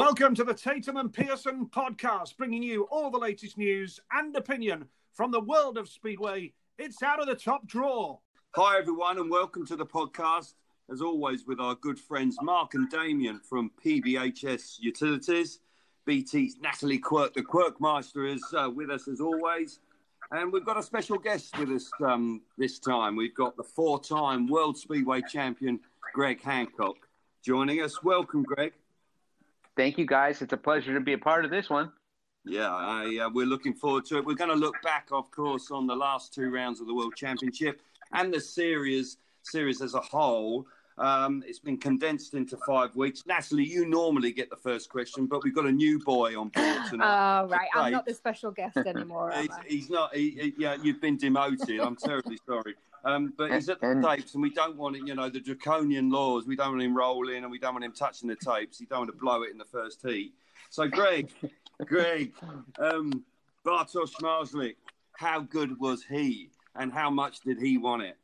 Welcome to the Tatum and Pearson podcast, bringing you all the latest news and opinion from the world of Speedway. It's out of the top draw. Hi, everyone, and welcome to the podcast. As always, with our good friends Mark and Damien from PBHS Utilities. BT's Natalie Quirk, the Quirkmeister, is uh, with us as always. And we've got a special guest with us um, this time. We've got the four time World Speedway champion, Greg Hancock, joining us. Welcome, Greg thank you guys. It's a pleasure to be a part of this one. Yeah, I, uh, we're looking forward to it. We're going to look back, of course, on the last two rounds of the World Championship and the series series as a whole. Um, it's been condensed into five weeks. Natalie, you normally get the first question, but we've got a new boy on board tonight. Oh, right. I'm not the special guest anymore. he's, he's, not. He, he, yeah, you've been demoted. I'm terribly sorry. Um, but he's at the tapes, and we don't want it. You know, the draconian laws. We don't want him rolling, and we don't want him touching the tapes. He don't want to blow it in the first heat. So, Greg, Greg, um, Bartosz Zmarzlik, how good was he, and how much did he want it?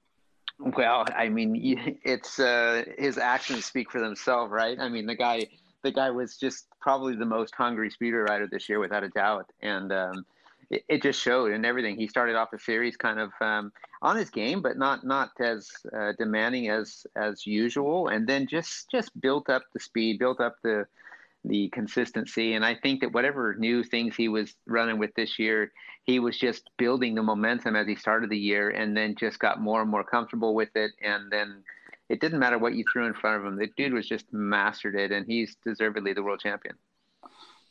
Well, I mean, it's uh, his actions speak for themselves, right? I mean, the guy, the guy was just probably the most hungry speeder rider this year, without a doubt, and. Um, it, it, just showed in everything. He started off the series kind of um, on his game, but not not as uh, demanding as as usual, and then just just built up the speed, built up the the consistency. And I think that whatever new things he was running with this year, he was just building the momentum as he started the year, and then just got more and more comfortable with it, and then. It didn't matter what you threw in front of him. The dude was just mastered it, and he's deservedly the world champion.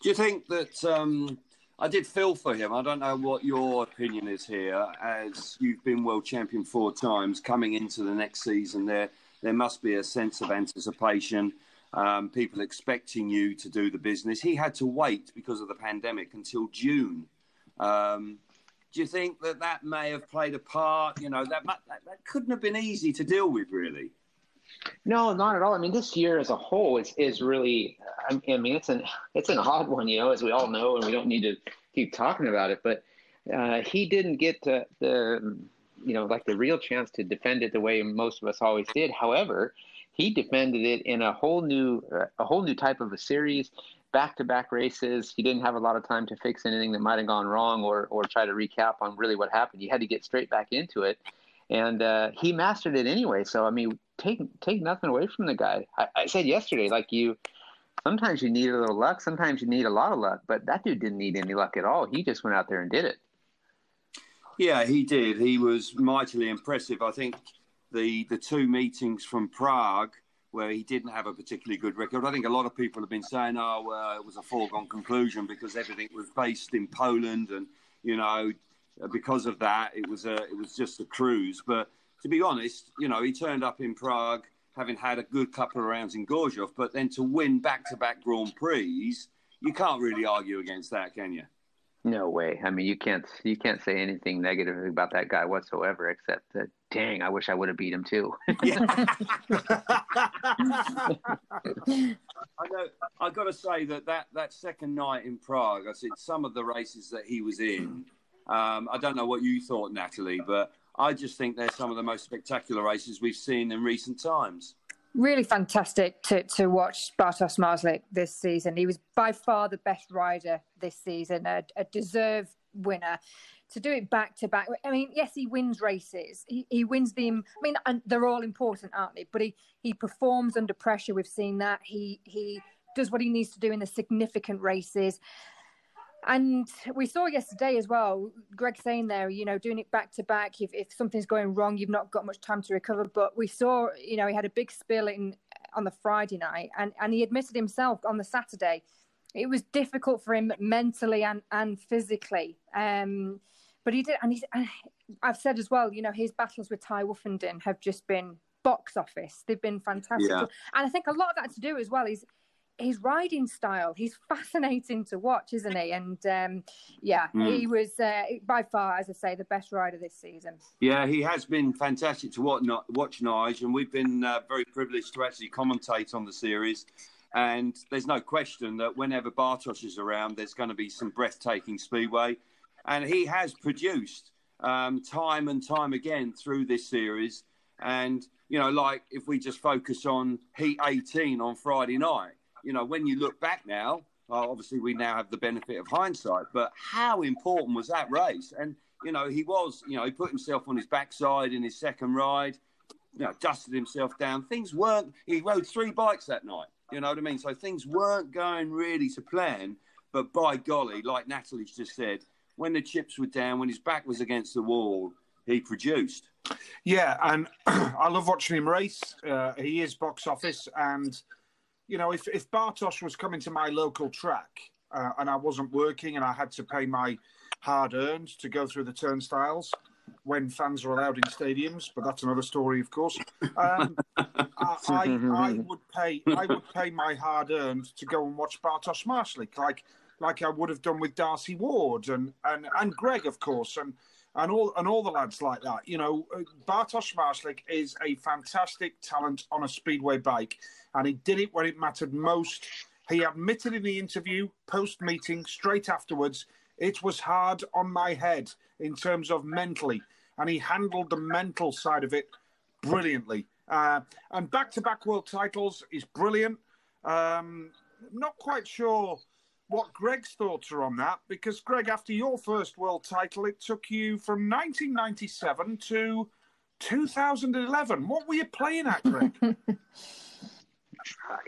Do you think that um, I did feel for him. I don't know what your opinion is here, as you've been world champion four times. Coming into the next season, there there must be a sense of anticipation. Um, people expecting you to do the business. He had to wait because of the pandemic until June. Um, do you think that that may have played a part? You know, that, that that couldn't have been easy to deal with, really. No, not at all. I mean, this year as a whole is is really. I mean, it's an it's an odd one, you know, as we all know, and we don't need to keep talking about it. But uh, he didn't get the, the, you know, like the real chance to defend it the way most of us always did. However, he defended it in a whole new a whole new type of a series, back to back races. He didn't have a lot of time to fix anything that might have gone wrong or or try to recap on really what happened. He had to get straight back into it and uh, he mastered it anyway. So I mean, take take nothing away from the guy. I, I, said yesterday, like you, sometimes you need a little luck, sometimes you need a lot of luck, but that dude didn't need any luck at all. He just went out there and did it. Yeah, he did. He was mightily impressive. I think the the two meetings from Prague where he didn't have a particularly good record. I think a lot of people have been saying, "Oh, uh, it was a foregone conclusion because everything was based in Poland, and you know, Uh, because of that, it was a it was just a cruise." But to be honest, you know, he turned up in Prague having had a good couple of rounds in Gorzów, but then to win back-to-back Grand Prix, you can't really argue against that, can you? No way. I mean, you can't you can't say anything negative about that guy whatsoever, except that, dang, I wish I would have beat him too. I know. I got to say that, that that second night in Prague, I said some of the races that he was in. Um, I don't know what you thought, Natalie, but I just think they're some of the most spectacular races we've seen in recent times. Really fantastic to, to watch Bartosz Zmarzlik this season. He was by far the best rider this season, a, a deserved winner. To do it back to back, I mean, yes, he wins races. He, he wins them. I mean, and they're all important, aren't they? But he he performs under pressure. We've seen that. He he does what he needs to do in the significant races. And we saw yesterday as well, Greg saying there, you know, doing it back to back. If, if something's going wrong, you've not got much time to recover. But we saw, you know, he had a big spill in on the Friday night, and and he admitted himself on the Saturday, it was difficult for him mentally and and physically. Um, but he did, and he's. I've said as well, you know, his battles with Tai Woffinden have just been box office. They've been fantastic, yeah. and I think a lot of that to do as well is his riding style. He's fascinating to watch isn't he? And um, yeah mm. he was uh, by far as i say the best rider this season. Yeah he has been fantastic to watch, watch Nige and we've been uh, very privileged to actually commentate on the series. And there's no question that whenever Bartosz is around there's going to be some breathtaking speedway. And he has produced um, time and time again through this series. And you know like if we just focus on heat 18 on friday night you know, when you look back now, uh, obviously we now have the benefit of hindsight, but how important was that race? And, you know, he was, you know, he put himself on his backside in his second ride, you know, dusted himself down. Things weren't, he rode three bikes that night, you know what I mean? So things weren't going really to plan, but by golly, like Natalie's just said, when the chips were down, when his back was against the wall, he produced. Yeah, and I love watching him race. Uh, he is box office, and you know, if if Bartosz was coming to my local track uh, and I wasn't working and I had to pay my hard earned to go through the turnstiles when fans are allowed in stadiums, but that's another story, of course. Um, I, I, I, would pay I would pay my hard earned to go and watch Bartosz Zmarzlik, like like I would have done with Darcy Ward and and and Greg, of course, and and all and all the lads like that. You know, uh, Bartosz Zmarzlik is a fantastic talent on a speedway bike, and he did it when it mattered most. He admitted in the interview post meeting, straight afterwards, it was hard on my head in terms of mentally, and he handled the mental side of it brilliantly. Uh, and back to back world titles is brilliant. Um, not quite sure what Greg's thoughts are on that because, Greg, after your first world title, it took you from 1997 to 2011. What were you playing at, Greg?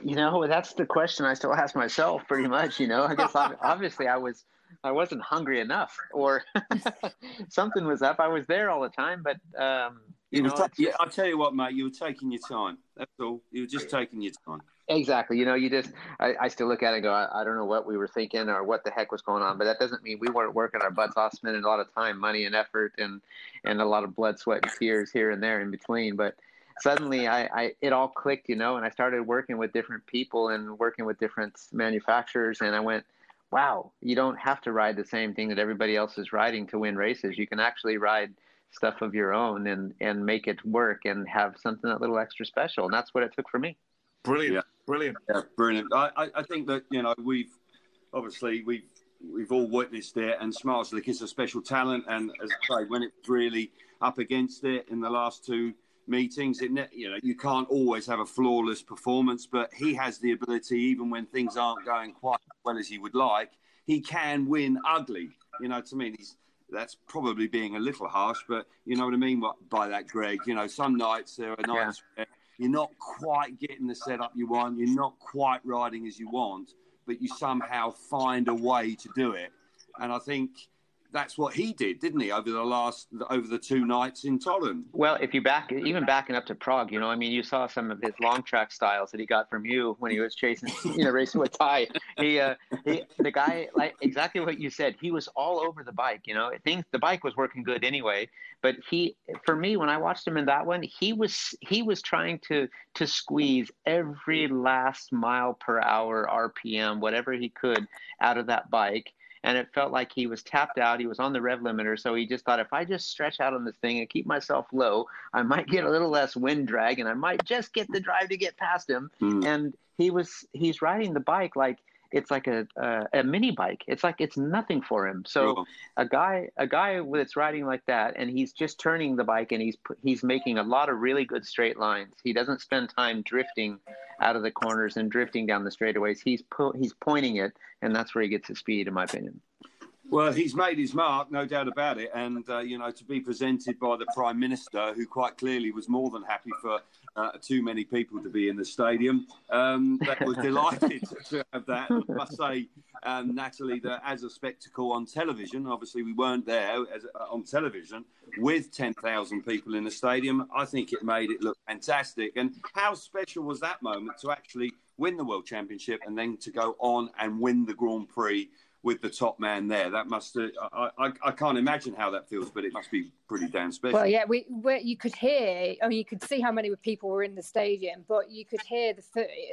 you know, that's the question I still ask myself pretty much. You know, I guess obviously I was. I wasn't hungry enough, or something was up. I was there all the time, but um, you know, yeah, I'll tell you what, mate. You were taking your time. That's all. You were just taking your time. Exactly. You know, you just, I, I still look at it and go, I, I, don't know what we were thinking or what the heck was going on, but that doesn't mean we weren't working our butts off, spending a lot of time, money, and effort, and and a lot of blood, sweat, and tears here and there in between. But suddenly, I, I it all clicked, you know, and I started working with different people and working with different manufacturers, and I went, wow, you don't have to ride the same thing that everybody else is riding to win races. You can actually ride stuff of your own and and make it work and have something a little extra special, and that's what it took for me. Brilliant. Yeah. Brilliant. Yeah, brilliant. I, I think that, you know, we've obviously we've we've all witnessed it and Zmarzlik is a special talent and as I say, when it's really up against it in the last two meetings, it you know, you can't always have a flawless performance, but he has the ability, even when things aren't going quite as well as he would like, he can win ugly. You know, to me, he's that's probably being a little harsh, but you know what I mean by that, Greg. You know, some nights there are nights yeah. You're not quite getting the setup you want. You're not quite riding as you want, but you somehow find a way to do it. And I think that's what he did, didn't he, over the last over the two nights in Toruń? Well, if you back even backing up to Prague, you know, I mean, you saw some of his long track styles that he got from you when he was chasing, you know, racing with Tai. He, uh, he, the guy, like exactly what you said, he was all over the bike. You know, things the bike was working good anyway, but he, for me, when I watched him in that one, he was he was trying to to squeeze every last mile per hour RPM, whatever he could, out of that bike and it felt like he was tapped out. He was on the rev limiter, so he just thought if I just stretch out on this thing and keep myself low, I might get a little less wind drag, and I might just get the drive to get past him. Mm. And he was he's riding the bike like it's like a, a, a mini bike. It's like it's nothing for him. So a guy a guy that's riding like that, and he's just turning the bike, and he's he's making a lot of really good straight lines. He doesn't spend time drifting out of the corners and drifting down the straightaways. He's po- he's pointing it, and that's where he gets his speed, in my opinion. Well, he's made his mark, no doubt about it. And, uh, you know, to be presented by the Prime Minister, who quite clearly was more than happy for uh, too many people to be in the stadium, um, that was delighted to have that. I must say, um, Natalie, that as a spectacle on television, obviously we weren't there as, uh, on television with 10,000 people in the stadium. I think it made it look fantastic. And how special was that moment to actually win the World Championship and then to go on and win the Grand Prix? With the top man there. That must uh, I, I, can't imagine how that feels, but it must be pretty damn special. Well, yeah, we you could hear. I mean, you could see how many people were in the stadium, but you could hear the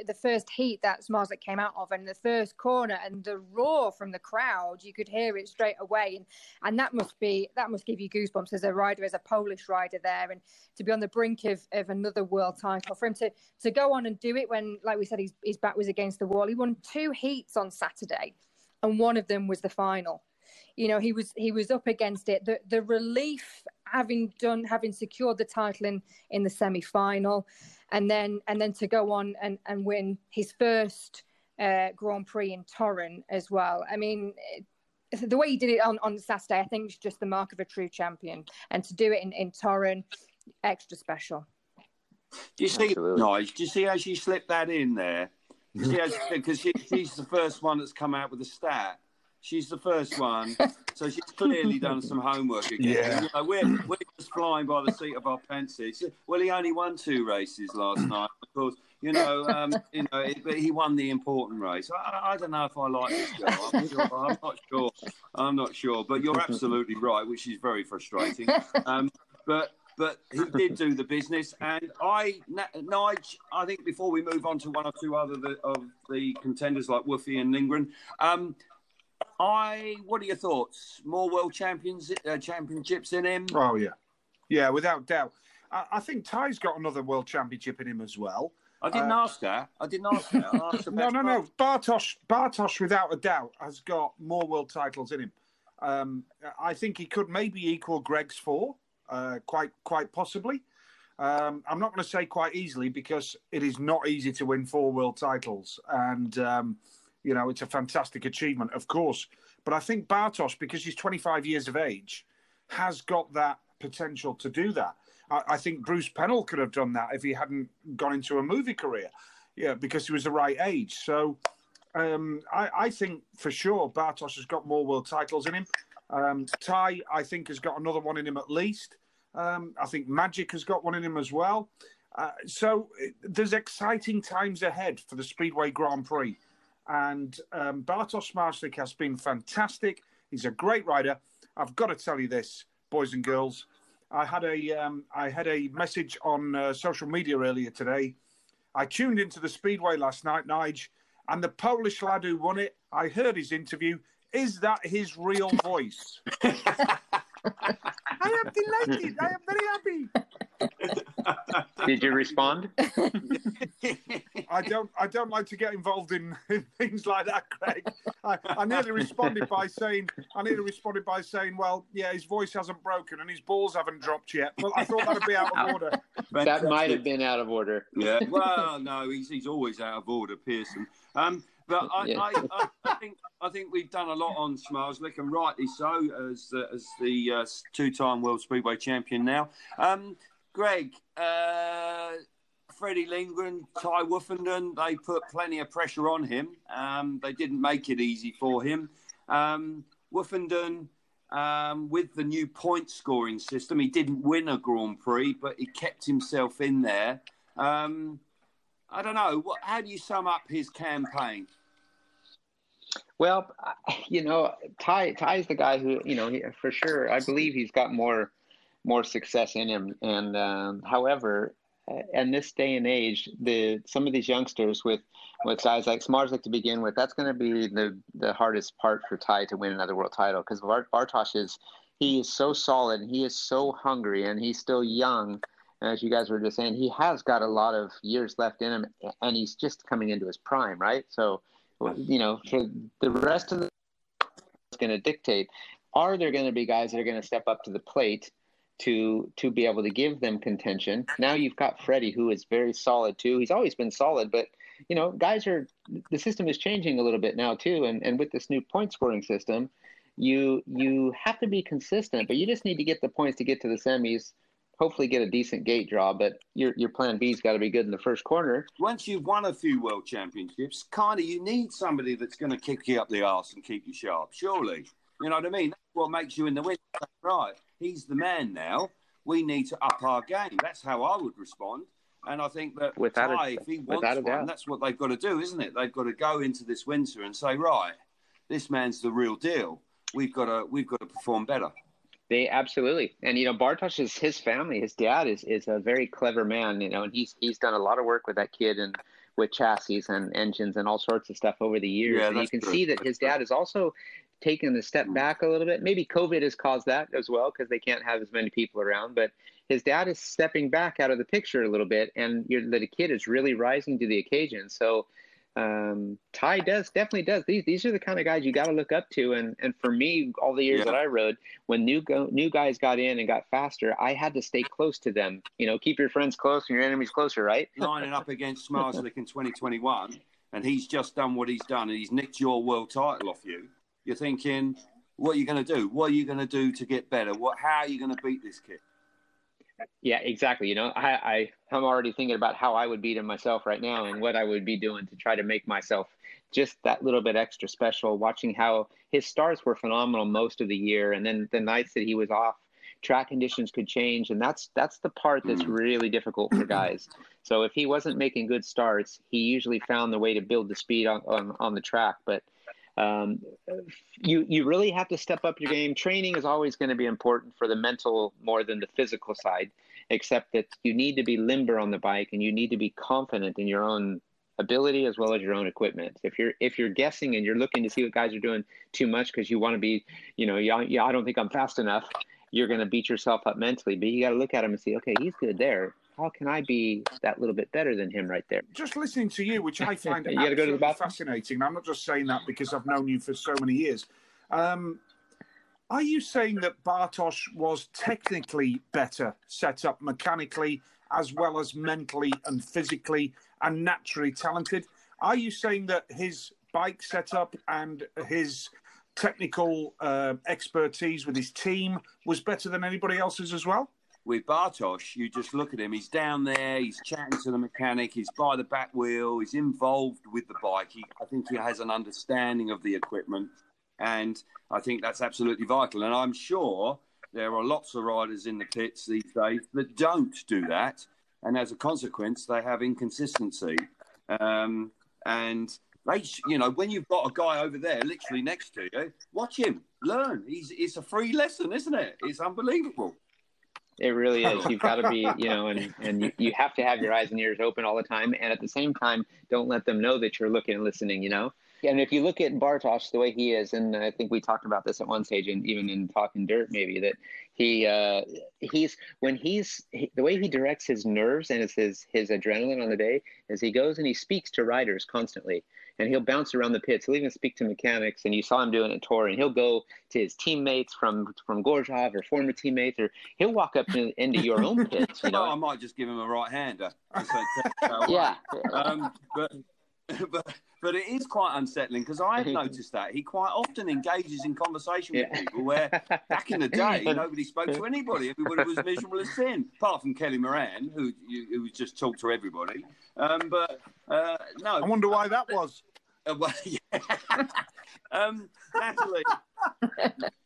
the first heat that Zmarzlik came out of, and the first corner, and the roar from the crowd. You could hear it straight away, and and that must be that must give you goosebumps as a rider, as a Polish rider there, and to be on the brink of, of another world title for him to to go on and do it when, like we said, his his back was against the wall. He won two heats on Saturday and one of them was the final. You know, he was he was up against it. The the relief having done having secured the title in in the semi final, and then and then to go on and and win his first uh, Grand Prix in Toruń as well. I mean, the way he did it on, on Saturday, I think is just the mark of a true champion. And to do it in, in Toruń, extra special. Do you see, Nige? Do you see how she slipped that in there? Because she, she's the first one that's come out with a stat. She's the first one, so she's clearly done some homework again. Yeah. You know, we're, we're just flying by the seat of our pants. Well, he only won two races last night. Of course, you know, um, you know, but he won the important race. I, I, don't know if I like this girl. I'm, sure, I'm, not sure. I'm not sure. But you're absolutely right, which is very frustrating. Um, but but he did do the business. And I, Nige, I think before we move on to one or two other the, of the contenders like Woofy and Lindgren, um, I, what are your thoughts? More world champions, uh, championships in him? Oh yeah, yeah, without doubt. I, I think Tai's got another world championship in him as well. I didn't uh, ask that. I didn't ask that. Asked no, no, no. Bartosz, Bartosz, without a doubt, has got more world titles in him. Um, I think he could maybe equal Greg's four, uh, quite, quite possibly. Um, I'm not going to say quite easily because it is not easy to win four world titles, and um, you know it's a fantastic achievement, of course. But I think Bartosz, because he's 25 years of age, has got that potential to do that. I, I, think Bruce Penhall could have done that if he hadn't gone into a movie career, yeah, because he was the right age. So um, I, I, think for sure Bartosz has got more world titles in him. Um, Tai, I think, has got another one in him at least. Um, I think Magic has got one in him as well. Uh, so there's exciting times ahead for the Speedway Grand Prix. And um, Bartosz Zmarzlik has been fantastic. He's a great rider. I've got to tell you this, boys and girls. I had a um, I had a message on uh, social media earlier today. I tuned into the Speedway last night, Nige, and the Polish lad who won it. I heard his interview. Is that his real voice? I am delighted. I am very happy. Did you respond? I don't. I don't like to get involved in, in things like that, Craig. I, I, nearly responded by saying. I nearly responded by saying, "Well, yeah, his voice hasn't broken and his balls haven't dropped yet." But I thought that'd be out of order. That might have been out of order. Yeah. Well, no, he's he's always out of order, Pearson. Um, but I, yeah. I, I, think I think we've done a lot on Zmarzlik, and rightly so, as the, as the uh, two-time World Speedway champion now. Um, Greg, uh, Freddie Lindgren, Tai Woffinden, they put plenty of pressure on him. Um, they didn't make it easy for him. Um, Woffinden, um, with the new point scoring system, he didn't win a Grand Prix, but he kept himself in there. Um, I don't know. What, how do you sum up his campaign? Well, you know, Tai Tai is the guy who, you know, he, for sure, I believe he's got more more success in him. And um, however, in this day and age, the some of these youngsters with with guys like Zmarzlik to begin with, that's going to be the the hardest part for Tai to win another world title because Bartosz is he is so solid he is so hungry and he's still young as you guys were just saying, he has got a lot of years left in him, and he's just coming into his prime, right? So, you know, for the rest of the it's going to dictate are there going to be guys that are going to step up to the plate to to be able to give them contention? Now you've got freddie who is very solid too. He's always been solid but you know guys are the system is changing a little bit now too. And and with this new point scoring system you you have to be consistent but you just need to get the points to get to the semis hopefully get a decent gate draw, but your your plan B's got to be good in the first corner. Once you've won a few world championships, kind of you need somebody that's going to kick you up the arse and keep you sharp. Surely, you know what I mean. That's what makes you in the win. Right, he's the man now. We need to up our game. That's how I would respond. And I think that without Tai, a, if he wants one, doubt. that's what they've got to do, isn't it? They've got to go into this winter and say, right, this man's the real deal. We've got to we've got to perform better. They absolutely, and you know, Bartosz is his family. His dad is is a very clever man, you know, and he's he's done a lot of work with that kid and with chassis and engines and all sorts of stuff over the years. Yeah, and you can true. see that his dad is also taken a step back a little bit. Maybe COVID has caused that as well because they can't have as many people around. But his dad is stepping back out of the picture a little bit, and the kid is really rising to the occasion. So um, Tai does definitely does. These these are the kind of guys you got to look up to. And and for me, all the years yeah. that I rode, when new go, new guys got in and got faster, I had to stay close to them. You know, keep your friends close and your enemies closer, right? Lining up against Zmarzlik in 2021, and he's just done what he's done, and he's nicked your world title off you, you're thinking, what are you going to do? What are you going to do to get better? What? How are you going to beat this kid? Yeah, exactly. You know, I, I I'm already thinking about how I would beat him myself right now, and what I would be doing to try to make myself just that little bit extra special. Watching how his starts were phenomenal most of the year, and then the nights that he was off, track conditions could change, and that's that's the part that's mm. really difficult for guys. So if he wasn't making good starts, he usually found the way to build the speed on on, on the track, but um, you you really have to step up your game. Training is always going to be important for the mental more than the physical side, except that you need to be limber on the bike and you need to be confident in your own ability as well as your own equipment. If you're if you're guessing and you're looking to see what guys are doing too much because you want to be, you know, yeah, yeah, I don't think I'm fast enough. You're going to beat yourself up mentally, but you got to look at him and see, okay, he's good there how can I be that little bit better than him right there? Just listening to you, which I find you absolutely go to the fascinating. I'm not just saying that because I've known you for so many years. Um, are you saying that Bartosz was technically better set up mechanically as well as mentally and physically and naturally talented? Are you saying that his bike setup and his technical uh, expertise with his team was better than anybody else's as well? With Bartosz, you just look at him. He's down there. He's chatting to the mechanic. He's by the back wheel. He's involved with the bike. He, I think he has an understanding of the equipment, and I think that's absolutely vital. And I'm sure there are lots of riders in the pits these days that don't do that, and as a consequence, they have inconsistency. Um, and they, you know, when you've got a guy over there literally next to you, watch him, learn. He's, it's a free lesson, isn't it? It's unbelievable. It really is. You've got to be, you know, and, and you, you have to have your eyes and ears open all the time. And at the same time, don't let them know that you're looking and listening, you know? And if you look at Bartosz the way he is, and I think we talked about this at one stage, and even in talking dirt, maybe that he uh, he's when he's he, the way he directs his nerves and his his adrenaline on the day is he goes and he speaks to riders constantly and he'll bounce around the pits. He'll even speak to mechanics, and you saw him doing it at Tour. And he'll go to his teammates from from Gorzów or former teammates, or he'll walk up in, into your own pits. You know, I might just give him a right hander. yeah, um, but but but it is quite unsettling because I've noticed that he quite often engages in conversation with people where back in the day nobody spoke to anybody. Everybody was miserable as sin, apart from Kelly Moran, who who just talked to everybody. Um, but uh, no, I wonder why that was. Uh, well, yeah. um, Natalie.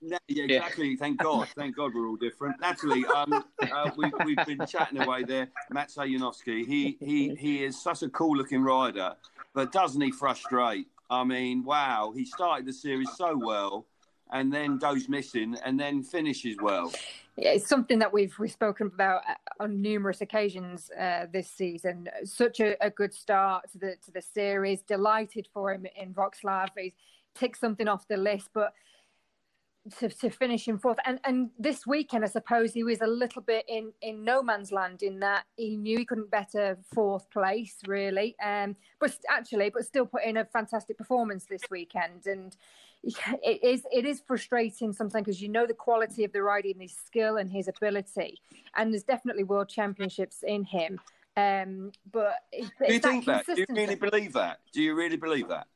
yeah, exactly. Yeah. Thank God. Thank God we're all different. Natalie, um, uh, we, we've been chatting away there. Maciej Janowski, he, he, he is such a cool looking rider, but doesn't he frustrate? I mean, wow, he started the series so well and then goes missing and then finishes well. Yeah, it's something that we've we've spoken about uh, on numerous occasions uh, this season. Such a, a, good start to the to the series. Delighted for him in Wroclaw. He's ticked something off the list, but to, to finish in fourth. And and this weekend, I suppose he was a little bit in in no man's land in that he knew he couldn't better fourth place really. Um, but actually, but still put in a fantastic performance this weekend. And it is it is frustrating sometimes because you know the quality of the riding, his skill and his ability, and there's definitely world championships in him. Um, but do you think that? that? Do you really believe that? Do you really believe that?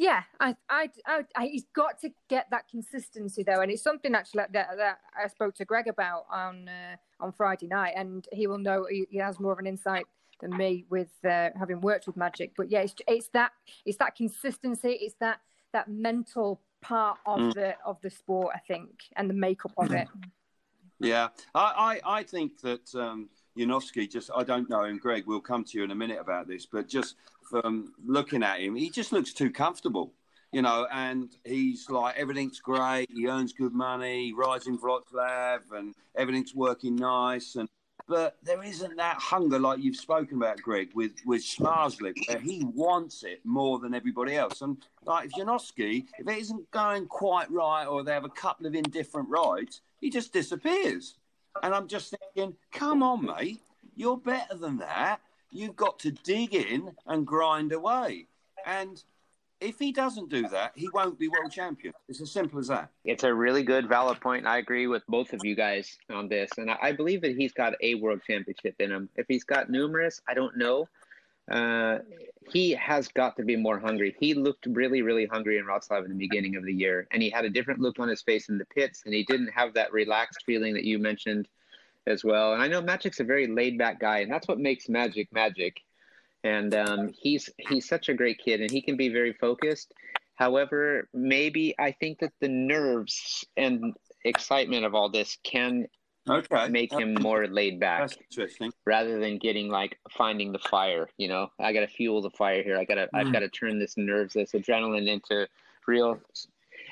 Yeah, I, I, I, I, he's got to get that consistency though, and it's something actually that, that I spoke to Greg about on uh, on Friday night, and he will know he, he has more of an insight than me with uh, having worked with Magic. But yeah, it's, it's that it's that consistency, it's that that mental part of mm. the of the sport, I think, and the makeup of it. Yeah, I, I, I think that um, Janowski just I don't know, and Greg, we'll come to you in a minute about this, but just from looking at him, he just looks too comfortable, you know. And he's like everything's great. He earns good money, rides in Wroclaw, and everything's working nice. And but there isn't that hunger like you've spoken about, Greg, with with Zmarzlik, where he wants it more than everybody else. And like if Janowski, if it isn't going quite right, or they have a couple of indifferent rides, he just disappears. And I'm just thinking, come on, mate, you're better than that. You've got to dig in and grind away. And if he doesn't do that, he won't be world champion. It's as simple as that. It's a really good, valid point. I agree with both of you guys on this. And I, believe that he's got a world championship in him. If he's got numerous, I don't know. Uh, he has got to be more hungry. He looked really, really hungry in Wroclaw in the beginning of the year, and he had a different look on his face in the pits, and he didn't have that relaxed feeling that you mentioned as well. And I know Magic's a very laid back guy, and that's what makes Magic Magic. And um, he's he's such a great kid, and he can be very focused. However, maybe I think that the nerves and excitement of all this can Okay. make him more laid back That's interesting. rather than getting like finding the fire you know i gotta fuel the fire here i gotta i've Mm. gotta turn this nerves this adrenaline into real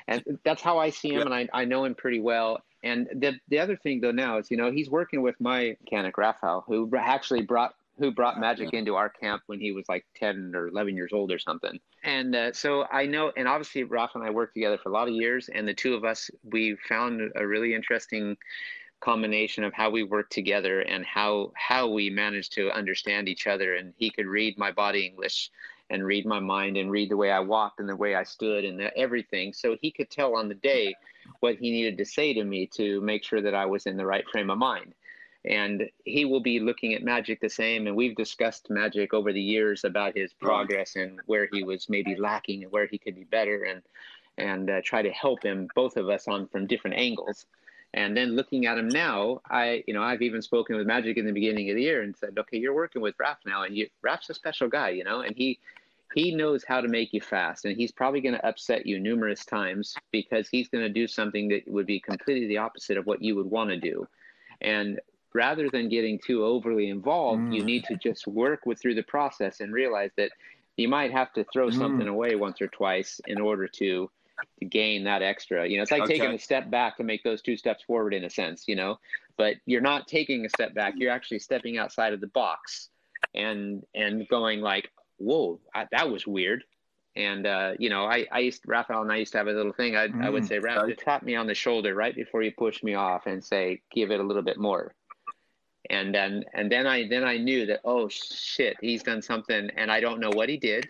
and that's how i see him Yeah. and I, I know him pretty well and the the other thing though now is you know he's working with my mechanic Raphael who actually brought who brought magic into our camp when he was like 10 or 11 years old or something and uh, so i know and obviously Raph and i worked together for a lot of years and the two of us we found a really interesting combination of how we work together and how how we managed to understand each other. And he could read my body english and read my mind and read the way i walked and the way i stood and the, everything. So he could tell on the day what he needed to say to me to make sure that i was in the right frame of mind. And he will be looking at magic the same. And we've discussed magic over the years about his progress and where he was maybe lacking and where he could be better and and uh, try to help him both of us on from different angles and then looking at him now, I, you know, I've even spoken with Magic in the beginning of the year and said, okay, you're working with Raph now, and you, Raph's a special guy, you know, and he he knows how to make you fast, and he's probably going to upset you numerous times because he's going to do something that would be completely the opposite of what you would want to do, and rather than getting too overly involved, you Mm. need to just work with through the process and realize that you might have to throw Mm. something away once or twice in order to to gain that extra. You know, it's like taking a step back to make those two steps forward in a sense, you know, but you're not taking a step back. You're actually stepping outside of the box and, and going like, whoa, I, that was weird. And, uh, you know, I, I used, Raphael and I used to have a little thing. I, I would Mm. say, Raph, just tap me on the shoulder right before you push me off and say, give it a little bit more. And then, and then I, then I knew that, oh shit, he's done something and I don't know what he did.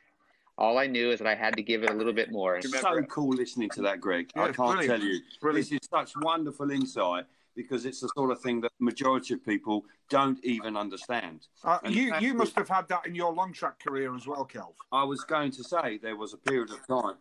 All I knew is that I had to give it a little bit more. It's so cool listening to that, Greg. Yeah, I can't brilliant. tell you. Brilliant. This is such wonderful insight because it's the sort of thing that majority of people don't even understand. Uh, you you must have had that in your long track career as well, Kelv. I was going to say there was a period of time.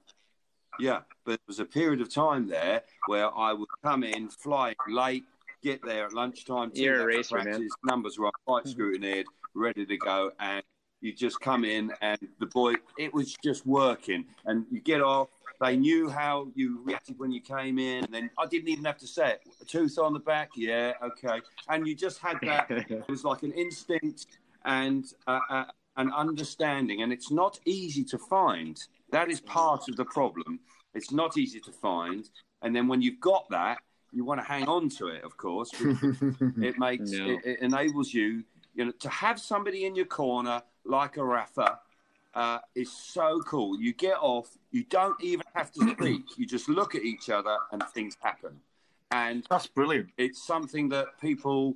Yeah, but there was a period of time there where I would come in, fly late, get there at lunchtime, two You're a laps of racer, man. practice, numbers were quite Mhm. scrutineered, ready to go, and you just come in and the boy, it was just working, and you get off. They knew how you reacted when you came in, and then I didn't even have to say it. A tooth on the back, yeah, okay, and you just had that it was like an instinct and uh, uh, an understanding, and it's not easy to find. That is part of the problem. It's not easy to find, and then when you've got that, you want to hang on to it. Of course, it makes No. it, it enables you, you know, to have somebody in your corner like a Rafa. Uh, is so cool. You get off, you don't even have to speak. You just look at each other and things happen. And That's brilliant. it's something that people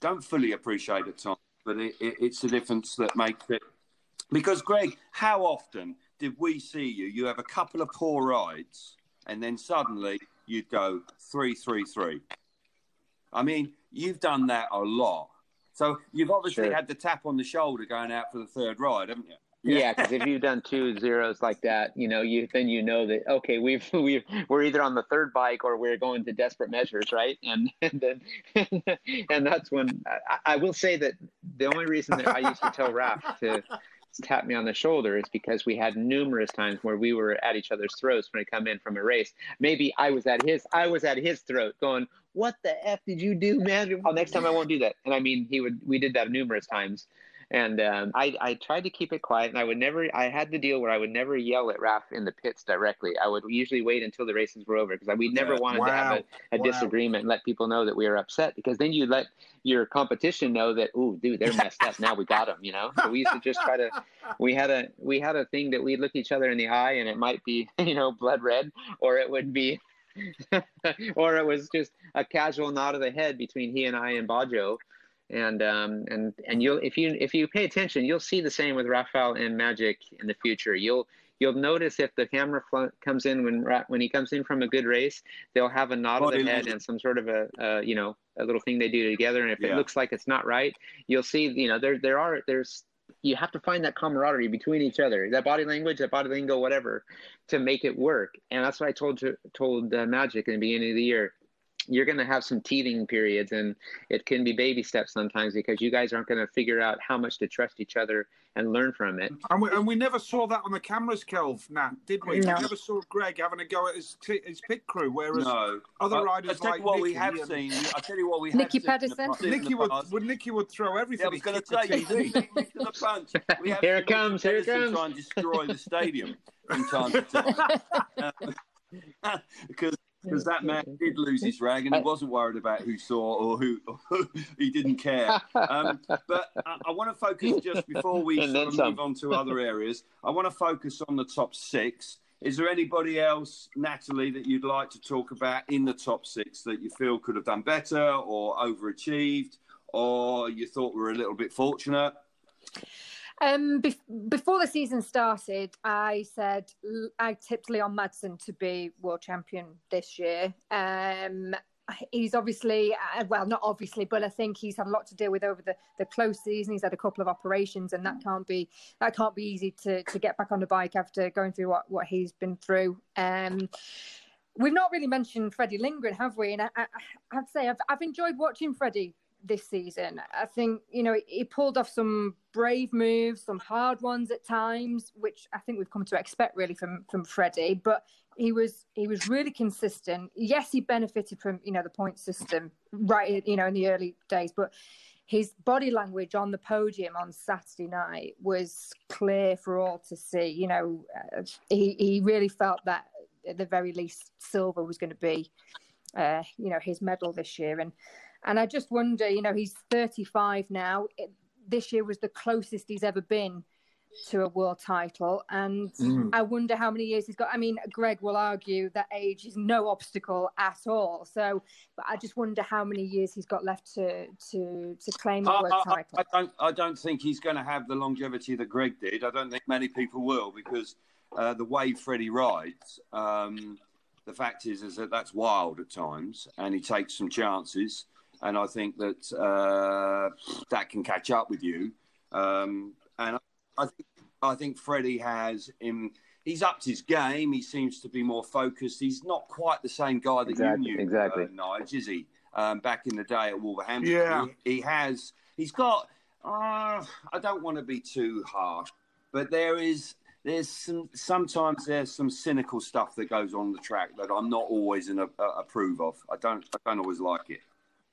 don't fully appreciate at times, but it, it, it's the difference that makes it. Because, Greg, how often did we see you? You have a couple of poor rides, and then suddenly you'd go three, three, three. I mean, you've done that a lot. So you've obviously Sure. had the tap on the shoulder going out for the third ride, haven't you? Yeah, because if you've done two zeros like that, you know, you then you know that okay, we've we've we're either on the third bike or we're going to desperate measures, right? And and then and that's when I, I will say that the only reason that I used to tell Raph to tap me on the shoulder is because we had numerous times where we were at each other's throats when I come in from a race. Maybe I was at his I was at his throat going, "What the f did you do, man? Oh, next time I won't do that." And I mean, he would we did that numerous times. And um, I, I tried to keep it quiet, and I would never. I had the deal where I would never yell at Raph in the pits directly. I would usually wait until the races were over because we never Yeah. wanted to have a, a Wow. disagreement and let people know that we were upset because then you let your competition know that, oh, dude, they're messed up. Now we got them, you know. So we used to just try to. We had a we had a thing that we'd look each other in the eye, and it might be you know blood red, or it would be. or it was just a casual nod of the head between he and I and Bajo, and um, and and you'll if you if you pay attention, you'll see the same with Raphael and Magic in the future. You'll you'll notice if the camera fl- comes in when when he comes in from a good race, they'll have a nod of Body the head and some sort of a uh, you know a little thing they do together. And if Yeah. it looks like it's not right, you'll see you know there there are there's you have to find that camaraderie between each other, that body language, that body lingo, whatever, to make it work. And that's what I told told uh, Magic in the beginning of the year you're going to have some teething periods and it can be baby steps sometimes because you guys aren't going to figure out how much to trust each other and learn from it. And we, and we never saw that on the cameras, Kelv, Nat, did we? No. We never saw Greg having a go at his, t- his pit crew, whereas no. other riders I, like what Nicki we have and... seen. I tell you what we Nicki have Pedersen. seen. Nicki would, would Nicki would throw everything. Yeah, I was going to say, you the punch. We have here it comes. Here it comes. Try and destroy the stadium from time to time. because because that man did lose his rag and he wasn't worried about who saw or who, he didn't care. Um, but I, I, want to focus just before we sort of move on to other areas. I want to focus on the top six. Is there anybody else, Natalie, that you'd like to talk about in the top six that you feel could have done better or overachieved, or you thought were a little bit fortunate? Um, be- before the season started, I said I tipped Leon Madsen to be world champion this year. Um, he's obviously, uh, well, not obviously, but I think he's had a lot to deal with over the, the close season. He's had a couple of operations, and that can't be that can't be easy to to get back on the bike after going through what what he's been through. Um, we've not really mentioned Freddie Lindgren, have we? And I, I, I'd say I've I've enjoyed watching Freddie this season. I think you know he pulled off some brave moves, some hard ones at times, which I think we've come to expect really from from Freddie. But he was he was really consistent. Yes, he benefited from you know the point system right you know in the early days, but his body language on the podium on Saturday night was clear for all to see. You know, he he really felt that at the very least silver was going to be, uh, you know, his medal this year, and and I just wonder, you know, he's 35 now. It, this year was the closest he's ever been to a world title. And mm. I wonder how many years he's got. I mean, Greg will argue that age is no obstacle at all. So, but I just wonder how many years he's got left to to to claim a world I, title. I, I, don't. I don't think he's going to have the longevity that Greg did. I don't think many people will because uh, the way Freddie rides. Um, the fact is, is that that's wild at times, and he takes some chances and I think that uh, that can catch up with you. Um, and I think I think Freddie has him. He's upped his game. He seems to be more focused. He's not quite the same guy that exactly, you knew, exactly. Uh, Nige, is he? Um, back in the day at Wolverhampton, yeah. he, he has. He's got. Uh, I don't want to be too harsh, but there is there's some sometimes there's some cynical stuff that goes on the track that I'm not always in a, a approve of. I don't I don't always like it.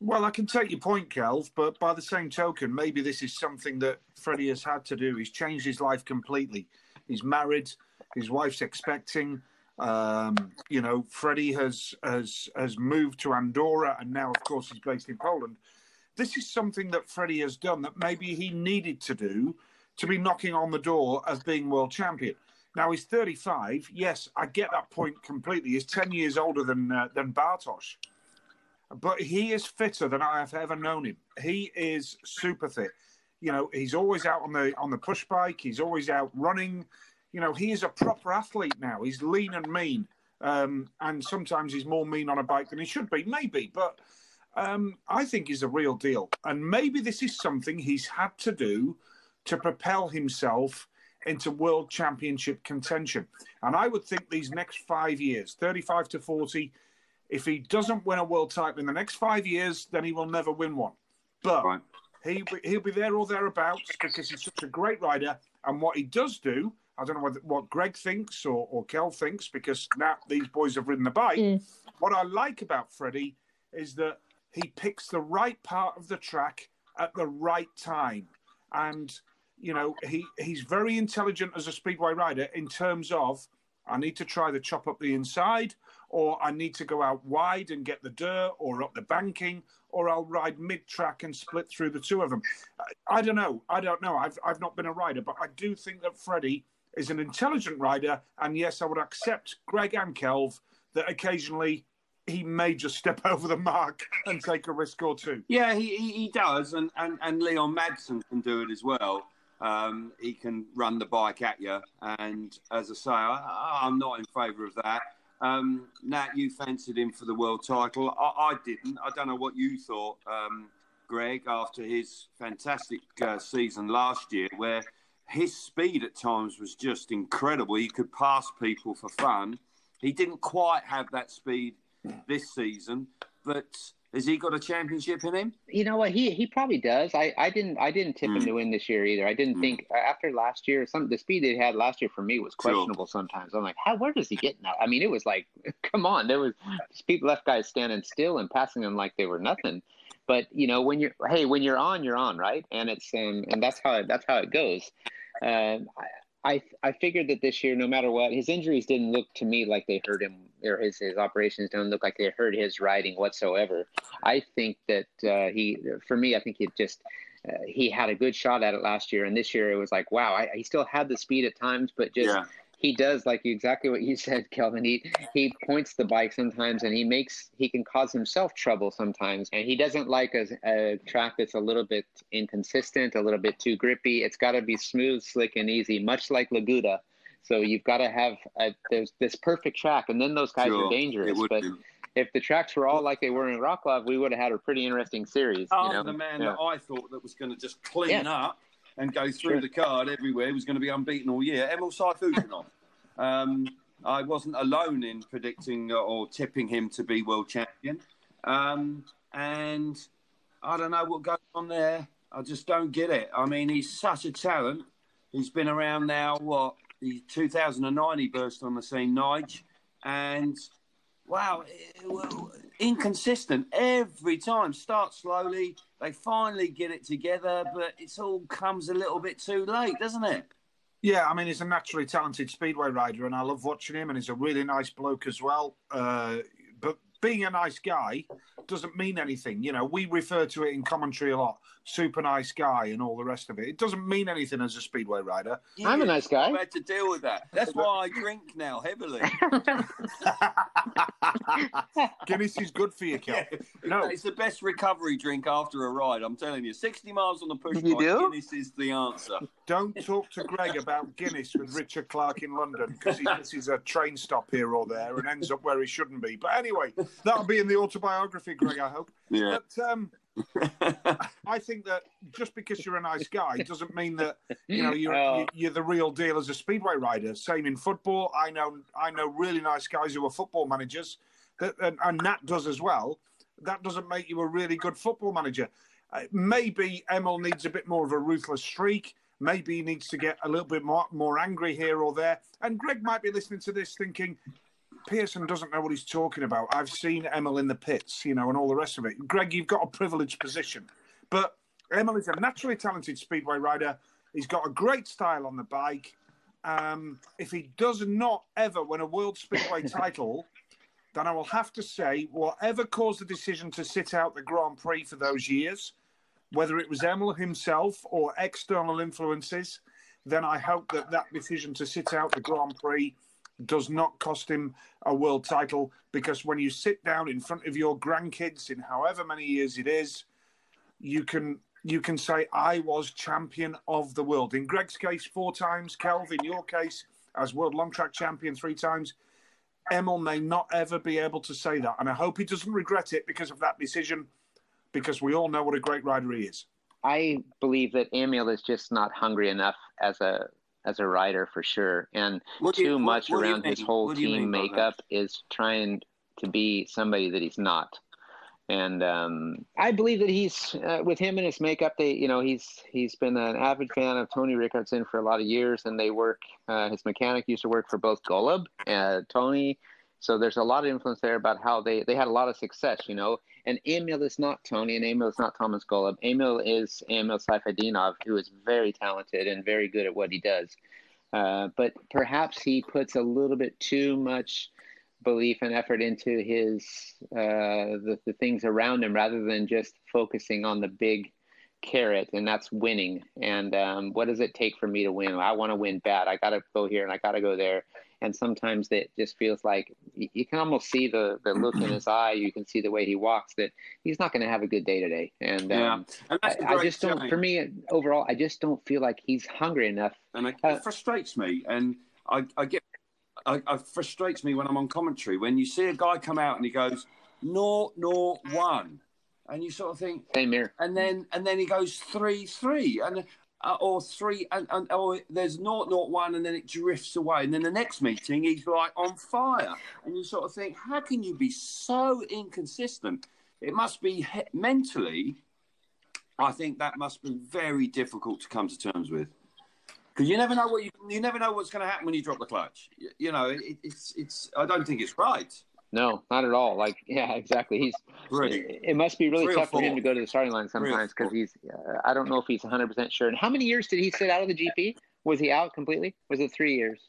Well, I can take your point, Kelv, but by the same token, maybe this is something that Freddie has had to do. He's changed his life completely. He's married, his wife's expecting. Um, you know, Freddie has has has moved to Andorra, and now, of course, he's based in Poland. This is something that Freddie has done that maybe he needed to do to be knocking on the door as being world champion. Now he's 35. Yes, I get that point completely. He's 10 years older than uh, than Bartosz but he is fitter than I have ever known him. He is super fit. You know, he's always out on the on the push bike. He's always out running. You know, he is a proper athlete now. He's lean and mean, um, and sometimes he's more mean on a bike than he should be. Maybe, but um, I think he's a real deal. And maybe this is something he's had to do to propel himself into world championship contention. And I would think these next five years, 35 to 40, if he doesn't win a world title in the next five years, then he will never win one. But right. he he'll be there or thereabouts because he's such a great rider. And what he does do, I don't know what, what Greg thinks or, or Kel thinks, because now these boys have ridden the bike. Mm. What I like about Freddie is that he picks the right part of the track at the right time. And, you know, he, he's very intelligent as a speedway rider in terms of I need to try to chop up the inside or I need to go out wide and get the dirt or up the banking, or I'll ride mid track and split through the two of them. I, don't know. I don't know. I've, I've not been a rider, but I do think that Freddie is an intelligent rider. And yes, I would accept Greg and Kelv that occasionally he may just step over the mark and take a risk or two. Yeah, he, he, he does. And, and, and Leon Madsen can do it as well. Um, he can run the bike at you. And as I say, I, I'm not in favour of that. Um, Nat, you fancied him for the world title. I, I didn't. I don't know what you thought, um, Greg, after his fantastic uh, season last year, where his speed at times was just incredible. He could pass people for fun. He didn't quite have that speed this season, but has he got a championship in him? You know what? He he probably does. I, I didn't I didn't tip mm. him hmm. to win this year either. I didn't mm. think after last year, some the speed they had last year for me was questionable. Sometimes I'm like, how where does he get now? I mean, it was like, come on, there was speed left guys standing still and passing them like they were nothing. But you know, when you're hey, when you're on, you're on, right? And it's um, and that's how it, that's how it goes. Um, I I I figured that this year, no matter what, his injuries didn't look to me like they hurt him, or his his operations don't look like they hurt his riding whatsoever. I think that uh, he, for me, I think he just. Uh, he had a good shot at it last year, and this year it was like, wow, I, he still had the speed at times, but just yeah he does like exactly what you said, Kelvin. He he points the bike sometimes, and he makes he can cause himself trouble sometimes. And he doesn't like a, a track that's a little bit inconsistent, a little bit too grippy. It's got to be smooth, slick, and easy, much like Laguta. So you've got to have a, there's this perfect track, and then those guys sure, are dangerous. But be. if the tracks were all like they were in Wroclaw, we would have had a pretty interesting series. Oh, you know? the man yeah. that I thought that was going to just clean yeah. up and go through sure. the card everywhere. He was going to be unbeaten all year. Emil Sayfutdinov. um, I wasn't alone in predicting or tipping him to be world champion. Um, and I don't know what goes on there. I just don't get it. I mean, he's such a talent. He's been around now, what, 2009 he burst on the scene, Nige. And wow, inconsistent every time. Start slowly, they finally get it together, but it all comes a little bit too late, doesn't it? Yeah, I mean, he's a naturally talented speedway rider, and I love watching him, and he's a really nice bloke as well. Uh, but being a nice guy doesn't mean anything. You know, we refer to it in commentary a lot super nice guy and all the rest of it. It doesn't mean anything as a speedway rider. Yeah, I'm a nice guy. I've had to deal with that. That's why I drink now heavily. Guinness is good for you, Kel. Yeah, no, it's the best recovery drink after a ride. I'm telling you, 60 miles on the push you bike, do? Guinness is the answer. Don't talk to Greg about Guinness with Richard Clark in London because he misses a train stop here or there and ends up where he shouldn't be. But anyway, that'll be in the autobiography, Greg. I hope. Yeah. But um, I think that just because you're a nice guy doesn't mean that you know you're oh. you're the real deal as a speedway rider. Same in football. I know I know really nice guys who are football managers, that, and, and Nat does as well. That doesn't make you a really good football manager. Uh, maybe Emil needs a bit more of a ruthless streak. Maybe he needs to get a little bit more, more angry here or there. And Greg might be listening to this thinking, Pearson doesn't know what he's talking about. I've seen Emil in the pits, you know, and all the rest of it. Greg, you've got a privileged position. But Emil is a naturally talented speedway rider. He's got a great style on the bike. Um, if he does not ever win a world speedway title, then I will have to say, whatever caused the decision to sit out the Grand Prix for those years, whether it was Emil himself or external influences, then I hope that that decision to sit out the Grand Prix does not cost him a world title because when you sit down in front of your grandkids in however many years it is, you can you can say I was champion of the world. In Greg's case, four times. Kelvin, in your case, as world long track champion three times. Emil may not ever be able to say that, and I hope he doesn't regret it because of that decision, because we all know what a great rider he is. I believe that Emil is just not hungry enough as a as a writer for sure. And what too you, much what, what around his whole team makeup is trying to be somebody that he's not. And um, I believe that he's uh, with him and his makeup. They, you know, he's he's been an avid fan of Tony Rickardsson for a lot of years, and they work. Uh, his mechanic used to work for both Gollob and Tony, so there's a lot of influence there about how they they had a lot of success. You know, and Emil is not Tony, and Emil is not Thomas Gollob. Emil is Emil Sayfutdinov, who is very talented and very good at what he does. Uh, but perhaps he puts a little bit too much belief and effort into his uh, the, the things around him rather than just focusing on the big carrot, and that's winning. And um, what does it take for me to win? I want to win bad. I got to go here and I got to go there and sometimes it just feels like you can almost see the, the look in his eye. You can see the way he walks that he's not going to have a good day today. And, yeah. um, and I, I, just don't. For me, overall, I just don't feel like he's hungry enough. And it, uh, frustrates me. And I, I get, I, it frustrates me when I'm on commentary when you see a guy come out and he goes, "No, no, one," and you sort of think, "Same here." And then and then he goes three three, and uh, or three, and, and or there's naught naught one, and then it drifts away, and then the next meeting he's like on fire, and you sort of think, how can you be so inconsistent? It must be he- mentally. I think that must be very difficult to come to terms with because you never know what you you never know what's going to happen when you drop the clutch. You, you know, it, it's it's. I don't think it's right. No, not at all. Like, yeah, exactly. He's Really. It must be really Three tough for him to go to the starting line sometimes because he's. Uh, I don't know if he's 100 percent sure. And how many years did he sit out of the GP? Was he out completely? Was it three years?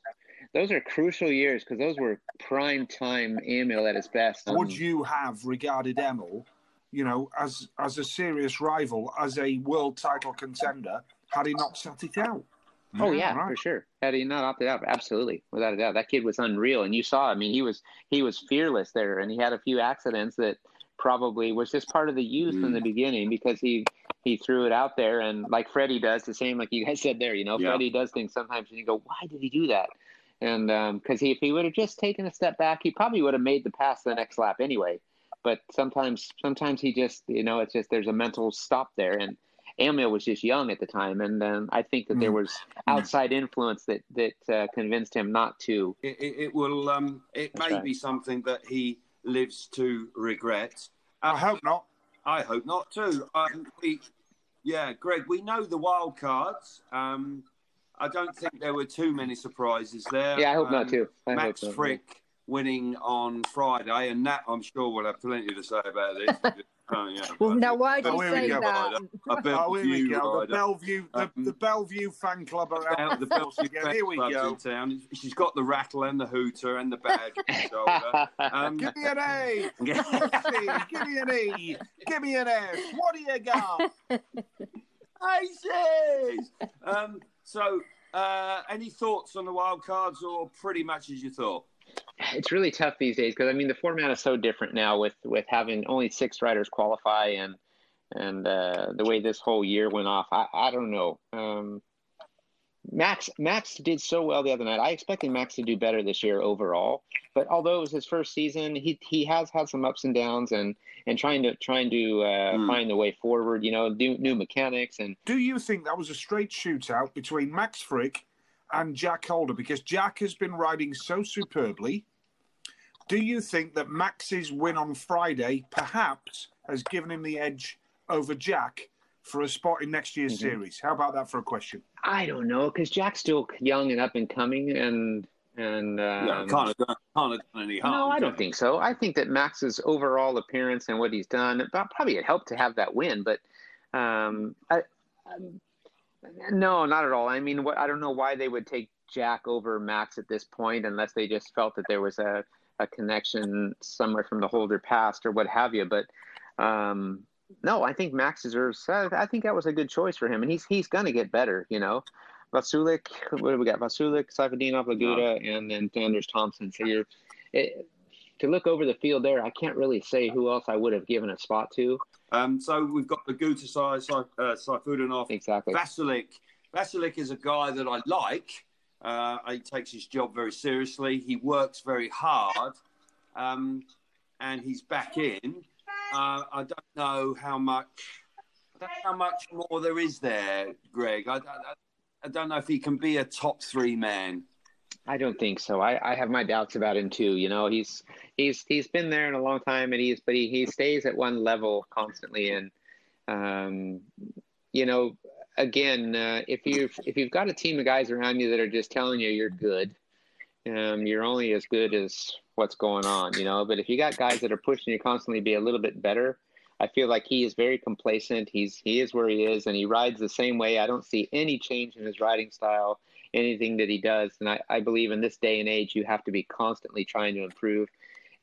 Those are crucial years because those were prime time Emil at his best. Would Um, you have regarded Emil, you know, as as a serious rival, as a world title contender, had he not sat it out? Oh yeah, for sure. Had he not opted out, absolutely, without a doubt, that kid was unreal. And you saw, I mean, he was he was fearless there, and he had a few accidents that probably was just part of the youth in Mm. the beginning because he he threw it out there, and like Freddie does, the same like you guys said there. You know, Yeah. Freddie does things sometimes, and you go, why did he do that? And because he, if he would have just taken a step back, he probably would have made the pass the next lap anyway. But sometimes, sometimes he just, you know, it's just there's a mental stop there, and Emil was just young at the time, and then I think that there Mm. was outside influence that that uh, convinced him not to. It, it, it will. Um, it That's may right. be something that he lives to regret. I hope not. I hope not too. Um, we, yeah, Greg, we know the wild cards. Um, I don't think there were too many surprises there. Yeah, I hope Um, not too. I Max hope not. Fricke winning on Friday, and Nat, I'm sure, will have plenty to say about this. Oh, yeah, Well, but- now why do you here say that? A Oh, here we Bellevue go. The. Bellevue, the, Um, the Bellevue fan club are Out out the the Bellevue again. Here we clubs go. in town. She's got the rattle and the hooter and the badge on her shoulder. Um, Give me an A. Give me. Give me an E. Give me an S. What do you got? Aces! um, so, uh, any thoughts on the wild cards, or pretty much as you thought? It's really tough these days because I mean the format is so different now with with having only six riders qualify and and uh, the way this whole year went off. I I don't know. Um, Max Max did so well the other night. I expected Max to do better this year overall, but although it was his first season, he he has had some ups and downs and and trying to trying to uh, Hmm. find the way forward. You know, new new mechanics and Do you think that was a straight shootout between Max Fricke and Jack Holder? Because Jack has been riding so superbly. Do you think that Max's win on Friday perhaps has given him the edge over Jack for a spot in next year's Mhm. series? How about that for a question? I don't know because Jack's still young and up and coming and and um, yeah, can't have done, can't have done any harm. No, I don't think so. I think that Max's overall appearance and what he's done but probably it helped to have that win, but um, I, no, not at all. I mean, what, I don't know why they would take Jack over Max at this point unless they just felt that there was a, a connection somewhere from the Holder past or what have you. But um, no, I think Max deserves. I, I think that was a good choice for him, and he's he's going to get better. You know, Vaculík. What do we got? Vaculík, Sayfutdinov, Laguta, and then Anders Thomsen. So you're it, to look over the field there. I can't really say who else I would have given a spot to. Um, so we've got the Guta Sai, Sai, uh, Sayfutdinov, Exactly. Vaculík. Vaculík is a guy that I like. Uh, he takes his job very seriously. He works very hard, um, and he's back in. Uh, I don't know how much. I don't know how much more there is there, Greg. I, I, I don't know if he can be a top three man. I don't think so. I, I have my doubts about him too. You know, he's he's he's been there in a long time, and he's but he, he stays at one level constantly. And um, you know, again, uh, if you if you've got a team of guys around you that are just telling you you're good, um, you're only as good as what's going on. You know, but if you got guys that are pushing you constantly to be a little bit better. I feel like he is very complacent. He's he is where he is, and he rides the same way. I don't see any change in his riding style anything that he does. And I, I believe in this day and age, you have to be constantly trying to improve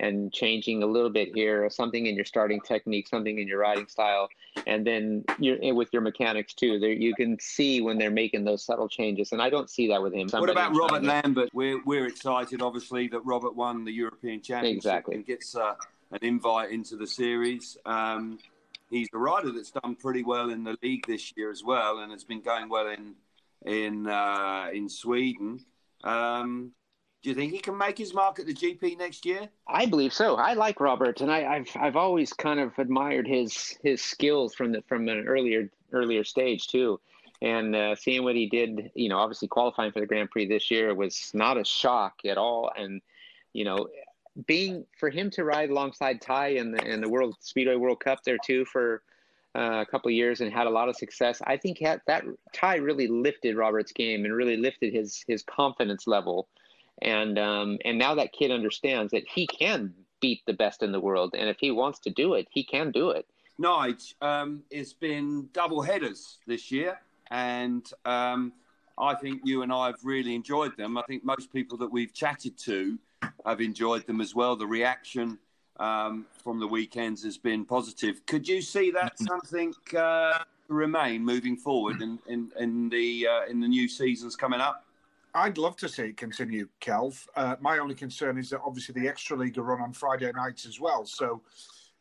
and changing a little bit here, something in your starting technique, something in your riding style, and then you're with your mechanics too. There, you can see when they're making those subtle changes, and I don't see that with him. What about Robert Lambert? We're we're excited, obviously, that Robert won the European Championship Exactly. and gets uh, an invite into the series. Um, he's a rider that's done pretty well in the league this year as well, and has been going well in in uh, in Sweden. Um, do you think he can make his mark at the GP next year? I believe so. I like Robert, and I, I've I've always kind of admired his his skills from the from an earlier earlier stage too. and uh, seeing what he did, you know, obviously qualifying for the Grand Prix this year was not a shock at all. And you know, being for him to ride alongside Tai in the in the World Speedway World Cup there too for uh, a couple years and had a lot of success. I think that, that Tai really lifted Robert's game and really lifted his his confidence level. And um, and now that kid understands that he can beat the best in the world, and if he wants to do it, he can do it. Nige, um, it's been double headers this year, and um, I think you and I have really enjoyed them. I think most people that we've chatted to have enjoyed them as well. The reaction um, from the weekends has been positive. Could you see that something uh, remain moving forward in, in, in the uh, in the new seasons coming up? I'd love to see it continue, Kelv. Uh, my only concern is that obviously the extra league are run on Friday nights as well. So,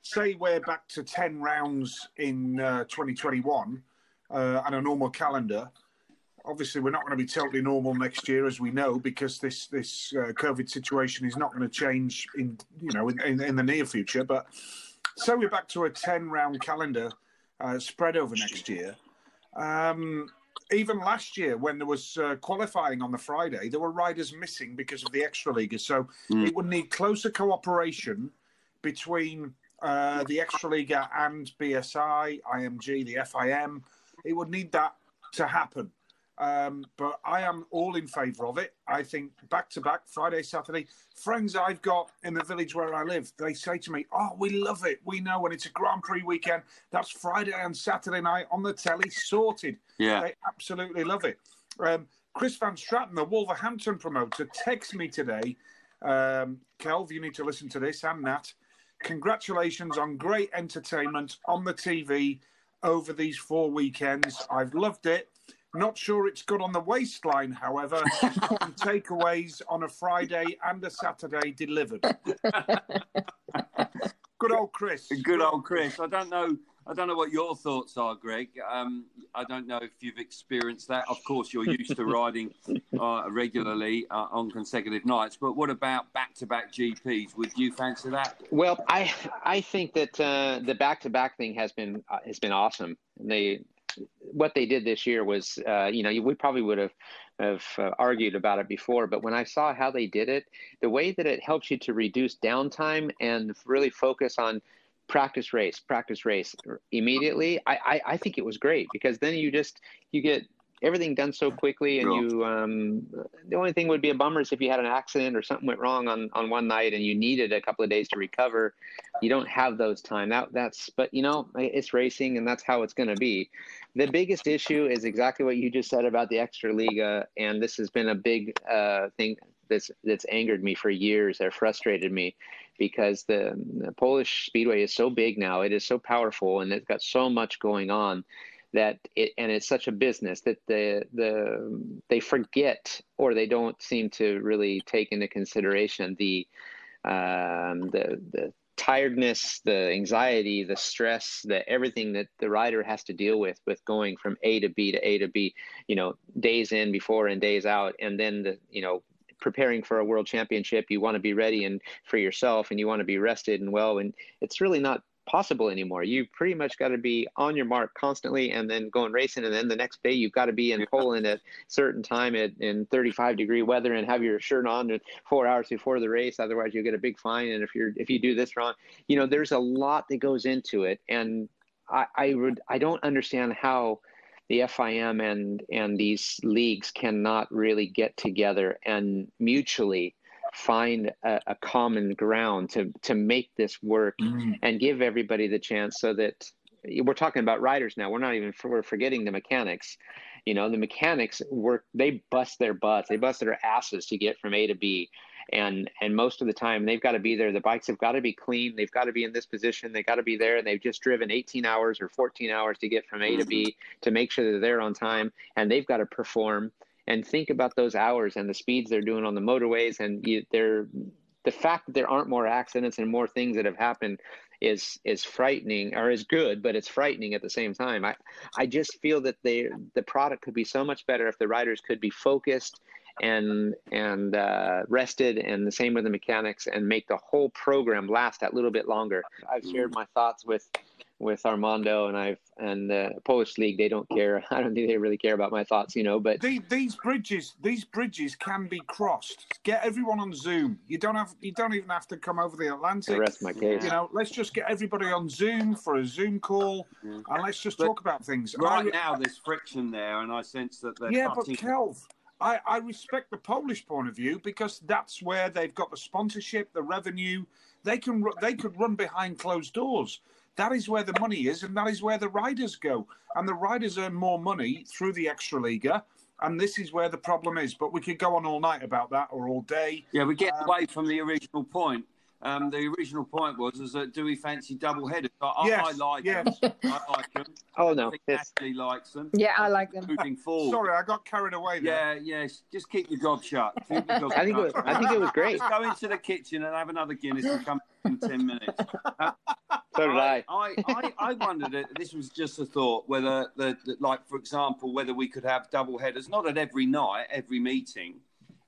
say we're back to ten rounds in uh, 2021 uh, and a normal calendar obviously we're not going to be totally normal next year, as we know, because this this uh, COVID situation is not going to change in you know in, in, in, the near future. But so we're back to a ten round calendar uh, spread over next year. Um, even last year, when there was uh, qualifying on the Friday, there were riders missing because of the extra leaguers. So mm. it would need closer cooperation between uh, the extra liga and BSI, IMG, the FIM. It would need that to happen. Um, but I am all in favour of it. I think back to back, Friday, Saturday. Friends I've got in the village where I live, they say to me, Oh, we love it. We know when it's a Grand Prix weekend, that's Friday and Saturday night on the telly, sorted. Yeah. They absolutely love it. Um, Chris Van Straaten, the Wolverhampton promoter, texts me today. Um, Kelv, you need to listen to this, and Nat. Congratulations on great entertainment on the TV over these four weekends. I've loved it. Not sure it's good on the waistline, however. takeaways on a Friday and a Saturday delivered. good old Chris. Good old Chris. I don't know. I don't know what your thoughts are, Greg. Um, I don't know if you've experienced that. Of course, you're used to riding uh, regularly uh, on consecutive nights. But what about back-to-back GPs? Would you fancy that? Well, I I think that uh, the back-to-back thing has been uh, has been awesome. They what they did this year was, uh, you know, we probably would have have uh, argued about it before, but when I saw how they did it, the way that it helps you to reduce downtime and really focus on practice race, practice race immediately, I, I, I think it was great because then you just you get everything done so quickly and you um, the only thing would be a bummer is if you had an accident or something went wrong on, on one night and you needed a couple of days to recover. You don't have those time. That that's but you know it's racing and that's how it's going to be the biggest issue is exactly what you just said about the extra liga and this has been a big uh, thing that's that's angered me for years or frustrated me because the, the polish speedway is so big now it is so powerful and it's got so much going on that it and it's such a business that the the they forget or they don't seem to really take into consideration the um, the the tiredness, the anxiety, the stress, the everything that the rider has to deal with with going from A to B to A to B, you know, days in before and days out, and then the you know preparing for a world championship you want to be ready and for yourself and you want to be rested and well. And it's really not possible anymore. You pretty much got to be on your mark constantly and then going racing. And then the next day you've got to be in Poland at certain time at, in 35 degree weather and have your shirt on four hours before the race. Otherwise you'll get a big fine. And if you're, if you do this wrong, you know, there's a lot that goes into it. And I, I would, I don't understand how the FIM and, and these leagues cannot really get together and mutually find a, a, common ground to to make this work mm. and give everybody the chance so that we're talking about riders now. We're not even we're forgetting the mechanics. You know the mechanics work they bust their butts. They bust their asses to get from a to b. And and most of the time they've got to be there. The bikes have got to be clean. They've got to be in this position. They've got to be there. And they've just driven 18 hours or 14 hours to get from a to b mm-hmm. to make sure that they're there on time and they've got to perform and think about those hours and the speeds they're doing on the motorways and you, they're the fact that there aren't more accidents and more things that have happened is is frightening or is good but it's frightening at the same time. I i just feel that they the product could be so much better if the riders could be focused and and uh, rested and the same with the mechanics and make the whole program last that little bit longer. I've shared my thoughts with with Armando and I've and the Polish league. They don't care. I don't think they really care about my thoughts, you know. But these, these bridges, these bridges can be crossed. Get everyone on Zoom. You don't have, you don't even have to come over the Atlantic. The rest of my case. You know, let's just get everybody on Zoom for a Zoom call, and let's just But talk about things. Right I- now, there's friction there, and I sense that they're yeah, but cutting. Kelv, I, I respect the Polish point of view because that's where they've got the sponsorship, the revenue. They can ru- they could run behind closed doors. That is where the money is, and that is where the riders go. And the riders earn more money through the extra liga. And this is where the problem is. But we could go on all night about that or all day. Yeah, we get Um, away from the original point. Um, the original point was is that do we fancy double headers? I, I- Yes, I like yes. them. I like them. oh I no, think it's, Ashley likes them. Yeah, I like them. Moving forward. Sorry, I got carried away there. Yeah, yes. Just keep your gob shut. Keep your gob I think it was. I think it was great. Just go into the kitchen and have another Guinness and come in ten minutes. Uh, So did I. I, I, I wondered. This was just a thought. Whether the, the like, for example, whether we could have double headers, not at every night, every meeting,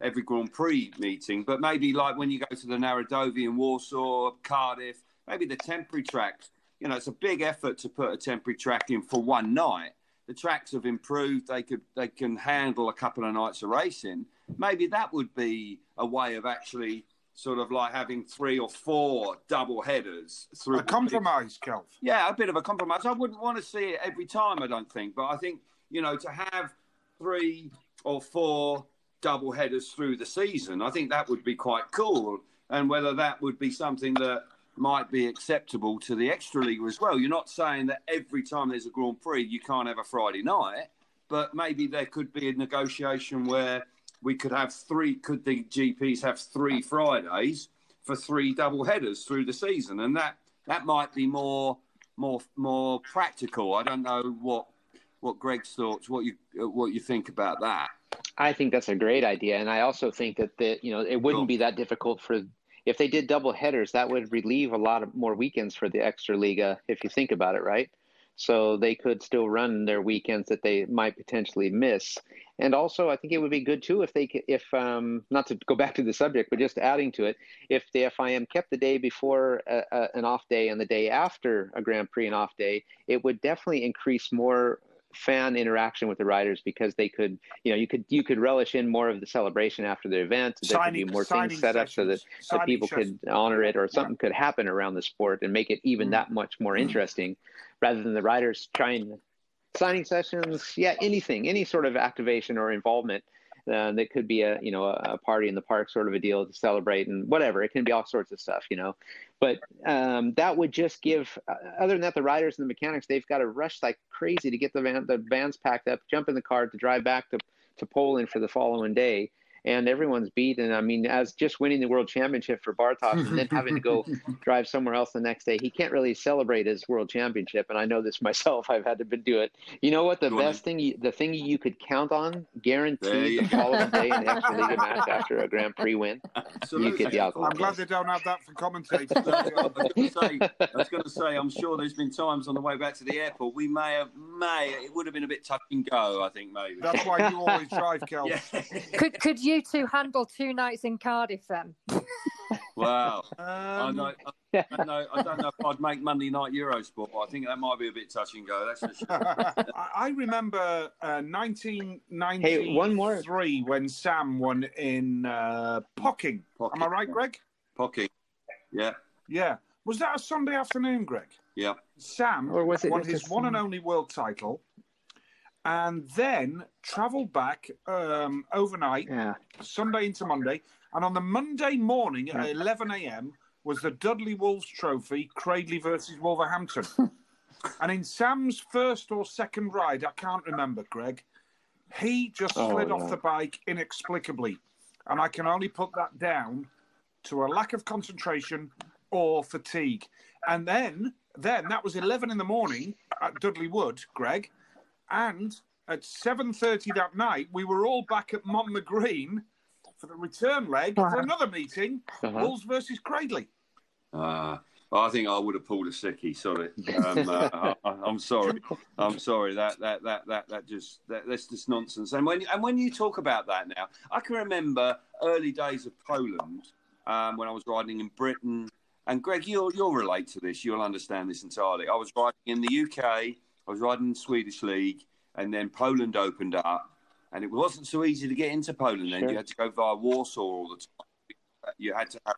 every Grand Prix meeting, but maybe like when you go to the Narodowy in Warsaw, Cardiff, maybe the temporary tracks. You know, it's a big effort to put a temporary track in for one night. The tracks have improved. They could they can handle a couple of nights of racing. Maybe that would be a way of actually sort of like having three or four double headers through A compromise, Kelv. yeah, a bit of a compromise. I wouldn't want to see it every time, I don't think. But I think, you know, to have three or four double headers through the season, I think that would be quite cool. And whether that would be something that might be acceptable to the extra league as well. You're not saying that every time there's a Grand Prix, you can't have a Friday night, but maybe there could be a negotiation where we could have three, could the GPs have three Fridays for three double headers through the season? And that, that might be more more more practical. I don't know what what Greg's thoughts, what you what you think about that. I think that's a great idea, and I also think that the you know it wouldn't Cool. be that difficult for if they did double headers. That would relieve a lot of more weekends for the extra liga, uh, if you think about it, right? So they could still run their weekends that they might potentially miss, and also I think it would be good too if they if um not to go back to the subject, but just adding to it, if the FIM kept the day before a, a, an off day and the day after a Grand Prix an off day, it would definitely increase more fan interaction with the riders because they could you know you could you could relish in more of the celebration after the event there could be more things set up so that so people sessions. could honor it or something could happen around the sport and make it even Mm. that much more interesting rather than the riders trying signing sessions yeah anything any sort of activation or involvement uh, that could be a you know a, party in the park sort of a deal to celebrate and whatever. It can be all sorts of stuff you know. But um, that would just give uh, other than that the riders and the mechanics they've got to rush like crazy to get the van the vans packed up jump in the car to drive back to to Poland for the following day and everyone's beat and I mean as just winning the world championship for Bartosz and then having to go drive somewhere else the next day he can't really celebrate his world championship and I know this myself I've had to do it you know what the Go on best thing you, the thing you could count on There guaranteed the following day in the extra league match after a Grand Prix win you get the alcohol I'm glad they don't have that for commentators. I was going to say, I was going to say, I'm sure there's been times on the way back to the airport we may have, may it would have been a bit touch and go. I think maybe. That's why you always drive, Kelv. Yeah. Could could you two handle two nights in Cardiff then? wow. I Um, know. I don't know. I don't know if I'd make Monday night Eurosport. But I think that might be a bit touch and go. That's for sure. I I remember uh, 1993 Hey, one more. when Sam won in uh, Pocking. Am I right, Greg? Pocky. Yeah. Yeah. Was that a Sunday afternoon, Greg? Yeah. Sam Or was it won his one and only world title and then travelled back um, overnight, yeah Sunday into Monday. And on the Monday morning at Right. 11 a.m. was the Dudley Wolves Trophy, Cradley versus Wolverhampton. and in Sam's first or second ride, I can't remember, Greg, he just Oh, slid no. off the bike inexplicably. And I can only put that down to a lack of concentration or fatigue. And then, then that was 11 in the morning at Dudley Wood, Greg. And at 7.30 that night, we were all back at Monmore Green for the return leg Wow. for another meeting, Uh-huh. Wolves versus Cradley. Uh, I think I would have pulled a sickie. Sorry, um, uh, I, I'm sorry. I'm sorry. That that that that that just that, that's just nonsense. And when and when you talk about that now, I can remember early days of Poland um, when I was riding in Britain and Greg, you'll you'll relate to this. You'll understand this entirely. I was riding in the UK. I was riding in the Swedish league, and then Poland opened up, and it wasn't so easy to get into Poland. Then sure. you had to go via Warsaw all the time. You had to have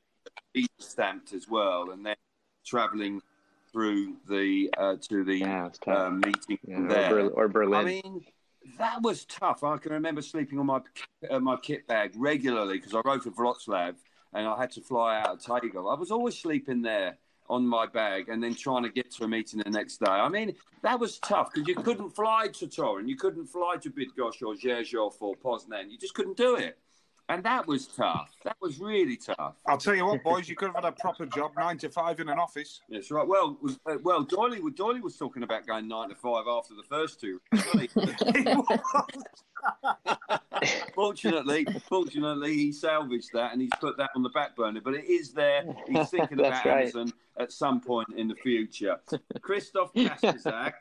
visa stamped as well, and then travelling through the uh, to the yeah, uh, meeting yeah, there or, or, Berlin. I mean, that was tough. I can remember sleeping on my uh, my kit bag regularly because I rode for Wroclaw and I had to fly out of Tegel. I was always sleeping there on my bag and then trying to get to a meeting the next day. I mean, that was tough because you couldn't fly to Toruń, you couldn't fly to Bydgoszcz or Rzeszów or Poznan. You just couldn't do it. And that was tough. That was really tough. I'll tell you what, boys, you could have had a proper job, nine to five in an office. That's right. Well, was, uh, well, Doyley, Doyley was talking about going nine to five after the first two. fortunately, fortunately, he salvaged that and he's put that on the back burner. But it is there. He's thinking about right. Amazon at some point in the future. Krzysztof Kasprzak,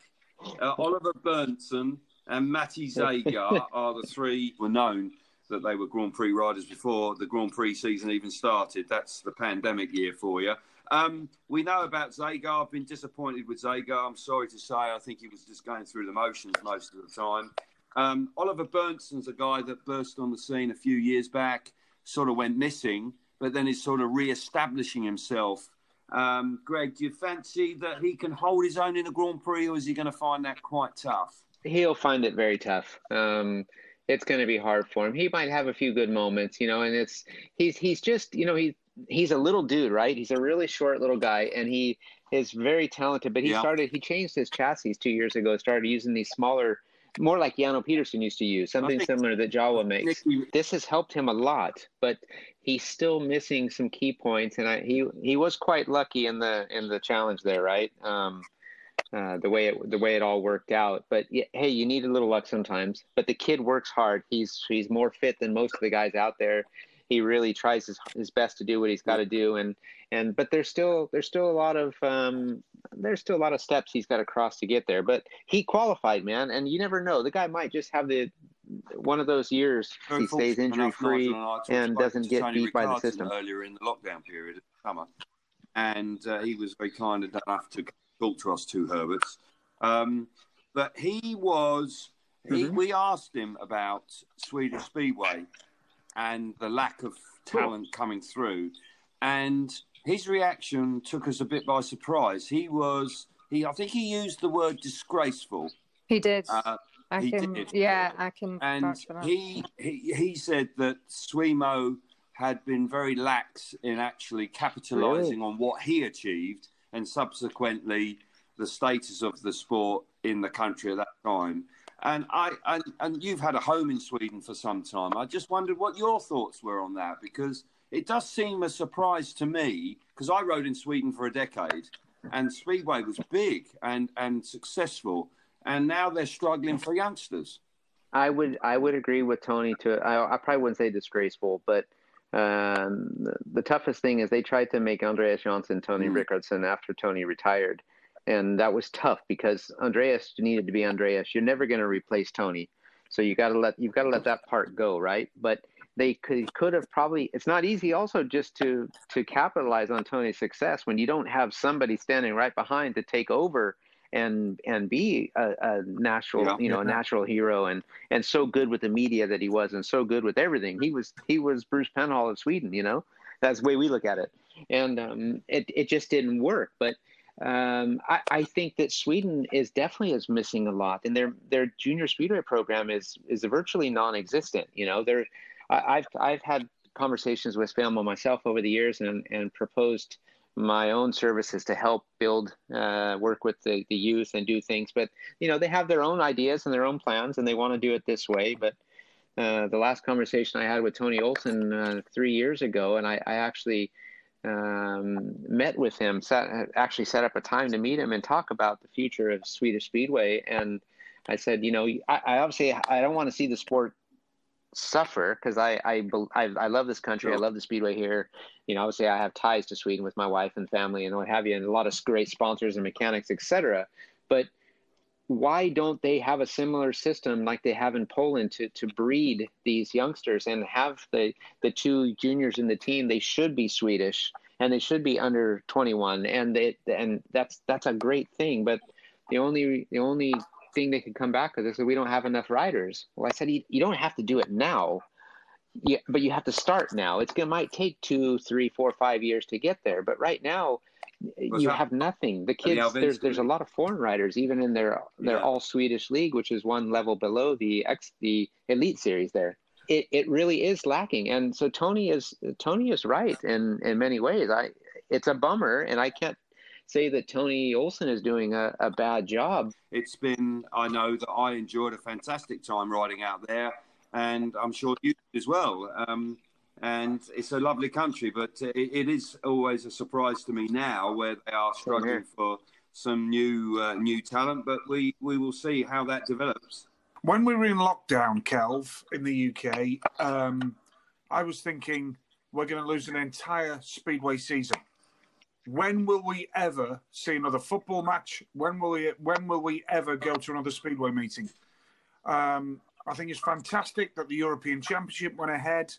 uh, Oliver Berntzon, and Matej Zagar are the three were known that they were Grand Prix riders before the Grand Prix season even started. That's the pandemic year for you. Um, we know about Zagar. I've been disappointed with Zagar. I'm sorry to say. I think he was just going through the motions most of the time. Um, Oliver Berntzon's a guy that burst on the scene a few years back, sort of went missing, but then is sort of re-establishing himself. Um, Greg, do you fancy that he can hold his own in the Grand Prix, or is he going to find that quite tough? He'll find it very tough. Um, it's going to be hard for him. He might have a few good moments, you know, and it's he's he's just you know he he's a little dude, right? He's a really short little guy, and he is very talented. But he yeah. started he changed his chassis two years ago. Started using these smaller, more like Jan O. Pedersen used to use, something similar that Jawa makes. This has helped him a lot, but he's still missing some key points. And I, he he was quite lucky in the in the challenge there, right? Um, uh, the way it the way it all worked out. But yeah, hey, you need a little luck sometimes. But the kid works hard. He's he's more fit than most of the guys out there. He really tries his, his best to do what he's got to do. And and but there's still there's still a lot of um, there's still a lot of steps he's got to cross to get there. But he qualified, man. And you never know. The guy might just have the one of those years he stays injury free and doesn't get beat by the system. Earlier in the lockdown period of summer, and uh, he was very kind enough to talk to us two Herberts. Um, but he was, he, mm-hmm. we asked him about Swedish Speedway and the lack of talent coming through. And his reaction took us a bit by surprise. He was, he, I think he used the word disgraceful. He did. Uh, I he can, did. yeah, I can. And he, he he said that Svemo had been very lax in actually capitalising really? on what he achieved and subsequently the status of the sport in the country at that time. And I and, and you've had a home in Sweden for some time. I just wondered what your thoughts were on that because it does seem a surprise to me because I rode in Sweden for a decade and Speedway was big and and successful, and now they're struggling for youngsters. I would I would agree with Tony to I, I probably wouldn't say disgraceful, but um, the, toughest thing is they tried to make Andreas Jonsson Tony mm. Rickardsson after Tony retired. And that was tough because Andreas needed to be Andreas. You're never going to replace Tony. So you got to let you've got to let that part go, right? But they could could have probably it's not easy also just to to capitalize on Tony's success when you don't have somebody standing right behind to take over and and be a, a natural yeah, you know yeah. a natural hero and and so good with the media that he was and so good with everything he was he was Bruce Penhall of Sweden you know that's the way we look at it and um, it it just didn't work but um, I, I, think that Sweden is definitely is missing a lot, and their their junior speedway program is is virtually non-existent. You know, there, I've I've had conversations with Felmo myself over the years, and and proposed my own services to help build uh, work with the, the youth and do things but you know they have their own ideas and their own plans and they want to do it this way but uh, the last conversation i had with tony olsson uh, three years ago and i, I actually um, met with him set, actually set up a time to meet him and talk about the future of swedish speedway and i said you know i, I obviously i don't want to see the sport suffer because I, I I I love this country. I love the speedway here. You know, obviously I have ties to Sweden with my wife and family and what have you, and a lot of great sponsors and mechanics, etc. But why don't they have a similar system like they have in Poland to to breed these youngsters and have the the two juniors in the team? They should be Swedish and they should be under 21, and it and that's that's a great thing. But the only the only thing they could come back with is that we don't have enough riders. Well, I said you, you don't have to do it now, yeah, but you have to start now. It's it might take two, three, four, five years to get there, but right now you that? have nothing. The kids, there's there's a lot of foreign riders, even in their their yeah. all Swedish league, which is one level below the X the elite series. There, it it really is lacking, and so Tony is Tony is right in in many ways. I it's a bummer, and I can't say that Tony Olsson is doing a, a bad job. It's been I know that I enjoyed a fantastic time riding out there, and I'm sure you did as well. Um, and it's a lovely country. But it, it is always a surprise to me now where they are struggling for some new uh, new talent. But we we will see how that develops. When we were in lockdown, Kelv, in the UK, um, I was thinking we're going to lose an entire speedway season. When will we ever see another football match? When will we? When will we ever go to another speedway meeting? Um, I think it's fantastic that the European Championship went ahead.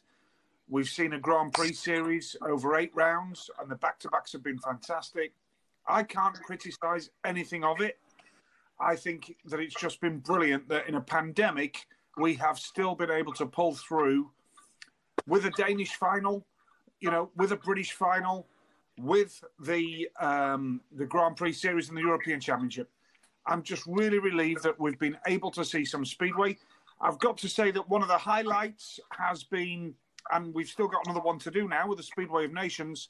We've seen a Grand Prix series over eight rounds, and the back to backs have been fantastic. I can't criticise anything of it. I think that it's just been brilliant that in a pandemic, we have still been able to pull through with a Danish final, you know, with a British final, with the um, the Grand Prix series and the European Championship. I'm just really relieved that we've been able to see some speedway. I've got to say that one of the highlights has been and we've still got another one to do now with the Speedway of Nations,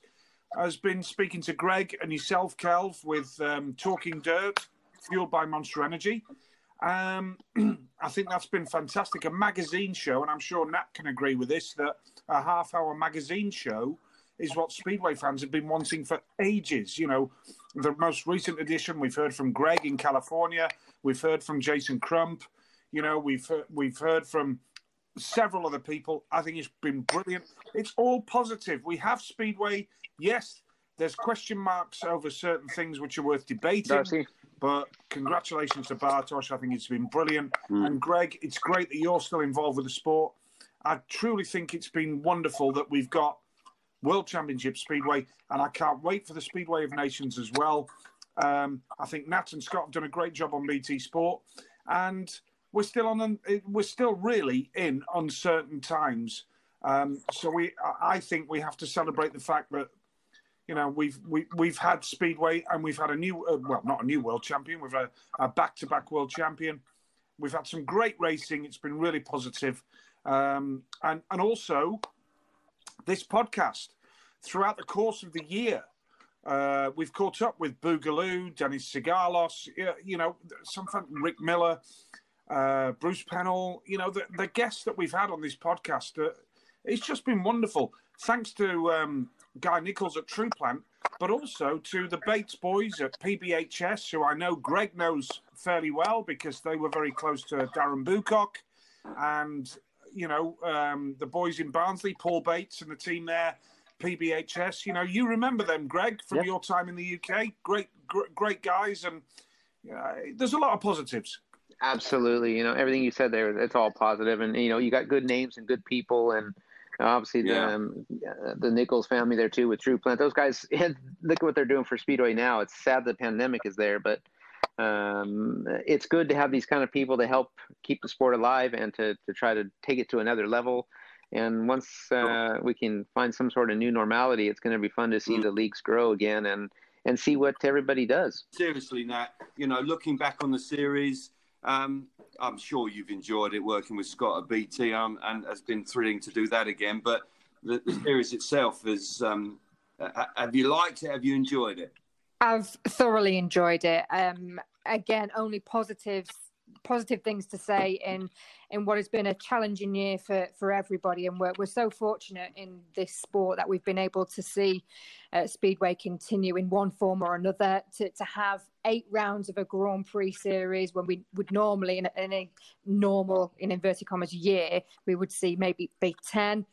has been speaking to Greg and yourself, Kelv, with um, Talking Dirt, fueled by Monster Energy. Um, I think that's been fantastic. A magazine show, and I'm sure Nat can agree with this, that a half hour magazine show is what Speedway fans have been wanting for ages. You know, the most recent edition, we've heard from Greg in California, we've heard from Jason Crump, you know, we've we've heard from several other people. I think it's been brilliant. It's all positive. We have Speedway. Yes, there's question marks over certain things which are worth debating. But congratulations to Bartosz. I think it's been brilliant. Mm. And Greg, it's great that you're still involved with the sport. I truly think it's been wonderful that we've got World Championship Speedway, and I can't wait for the Speedway of Nations as well. Um, I think Nat and Scott have done a great job on BT Sport, and we're still on we're still really in uncertain times. Um, so we, I think we have to celebrate the fact that you know we've we, we've had speedway and we've had a new uh, well not a new world champion we've had a back-to-back world champion. We've had some great racing. It's been really positive. Um, and and also this podcast throughout the course of the year uh, we've caught up with Boogaloo, Dennis Sigalos, you know, some fun, Rick Miller, uh, Bruce Penhall, you know, the, the guests that we've had on this podcast, uh, it's just been wonderful. Thanks to um, Guy Nichols at True Plant, but also to the Bates boys at PBHS, who I know Greg knows fairly well because they were very close to Darren Boocock. And, you know, um, the boys in Barnsley, Paul Bates and the team there, PBHS. You know, you remember them, Greg, from yep. your time in the UK. Great, great, great guys. And uh, there's a lot of positives. Absolutely. You know, everything you said there, it's all positive. And, you know, you got good names and good people. And obviously the, yeah. um, the Nichols family there too with True Plant. Those guys, look at what they're doing for Speedway now. It's sad the pandemic is there, but um, it's good to have these kind of people to help keep the sport alive and to, to try to take it to another level. And once uh, we can find some sort of new normality, it's going to be fun to see mm. the leagues grow again and, and see what everybody does. Seriously, Nat, you know, looking back on the series, um, I'm sure you've enjoyed it working with Scott at BT, um, and has been thrilling to do that again. But the, the series itself is. Um, have you liked it? Have you enjoyed it? I've thoroughly enjoyed it. Um, again, only positives positive things to say in in what has been a challenging year for for everybody and we're, we're so fortunate in this sport that we've been able to see uh, speedway continue in one form or another to, to have eight rounds of a grand prix series when we would normally in a, in a normal in inverted commas year we would see maybe be 10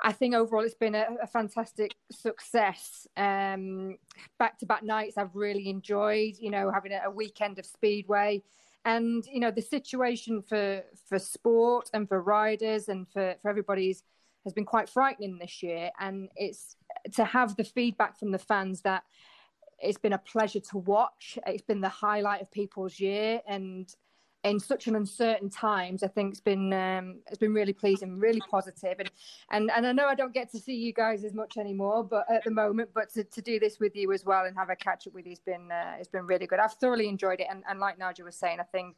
I think overall it's been a, a fantastic success. Um, back-to-back nights I've really enjoyed. You know, having a, a weekend of speedway, and you know the situation for for sport and for riders and for for everybody's has been quite frightening this year and it's to have the feedback from the fans that it's been a pleasure to watch. It's been the highlight of people's year, and in such an uncertain times, I think it's been um, it's been really pleasing, really positive, and and and I know I don't get to see you guys as much anymore, but at the moment, but to, to do this with you as well and have a catch up with you has been uh, it's been really good. I've thoroughly enjoyed it, and, and like Nigel was saying, I think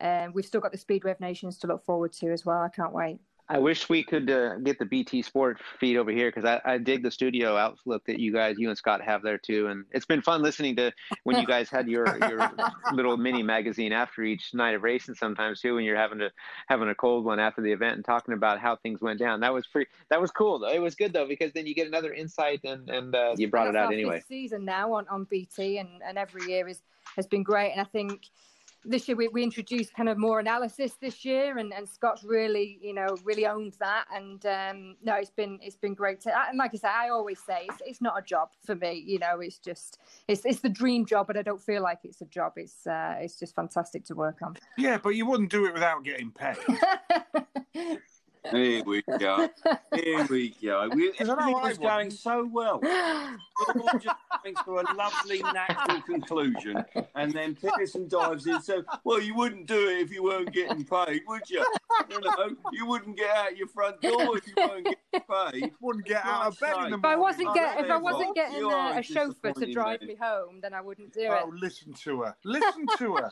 um, we've still got the Speedway of Nations to look forward to as well. I can't wait. I wish we could uh, get the BT Sport feed over here because I, I dig the studio outlook that you guys, you and Scott, have there too. And it's been fun listening to when you guys had your your little mini magazine after each night of racing. Sometimes too, when you're having to having a cold one after the event and talking about how things went down. That was pretty. That was cool though. It was good though because then you get another insight and and uh, you brought it out anyway. Season now on on BT and and every year is has been great. And I think this year we, we introduced kind of more analysis this year and, and Scott's really you know really owned that. And um, no it's been it's been great to and like I say I always say it's, it's not a job for me you know it's just it's it's the dream job but I don't feel like it's a job. It's uh, it's just fantastic to work on. Yeah but you wouldn't do it without getting paid Here we go. Here we go. We, everything was going so well. all just coming to a lovely natural conclusion. And then Pearson dives in. So, well, you wouldn't do it if you weren't getting paid, would you? You know, you wouldn't get out your front door if you weren't getting paid. Wouldn't get out of bed in the morning. If I wasn't, get, if I wasn't getting a, a chauffeur to drive me home, then I wouldn't do oh, it. Oh, listen to her. Listen to her.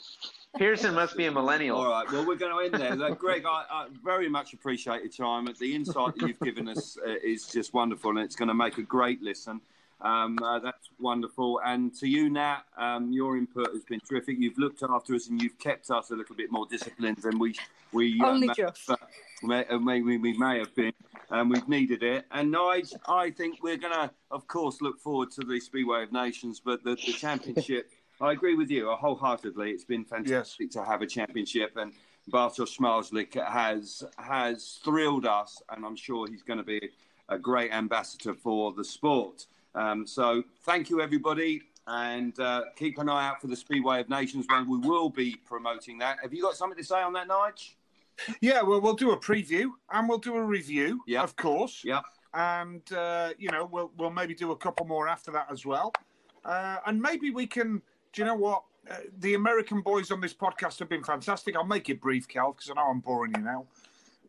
Pearson must be a millennial. All right. Well, we're going to end there. Greg, I, I very much appreciate your time. The insight that you've given us uh, is just wonderful, and it's going to make a great listen. Um, uh, that's wonderful. And to you, Nat, um, your input has been terrific. You've looked after us and you've kept us a little bit more disciplined than we we uh, only may, just uh, may, may, we, we may have been. And we've needed it. And Nige, I think we're going to, of course, look forward to the Speedway of Nations, but the, the championship. I agree with you wholeheartedly. It's been fantastic yes. to have a championship, and Bartosz Zmarzlik has has thrilled us, and I'm sure he's going to be a great ambassador for the sport. Um, so thank you, everybody, and uh, keep an eye out for the Speedway of Nations when we will be promoting that. Have you got something to say on that, Nige? Yeah, well, we'll do a preview and we'll do a review, yeah, of course. Yeah, and uh, you know we'll we'll maybe do a couple more after that as well, uh, and maybe we can do you know what? Uh, the American boys on this podcast have been fantastic. I'll make it brief, Cal, because I know I'm boring you now.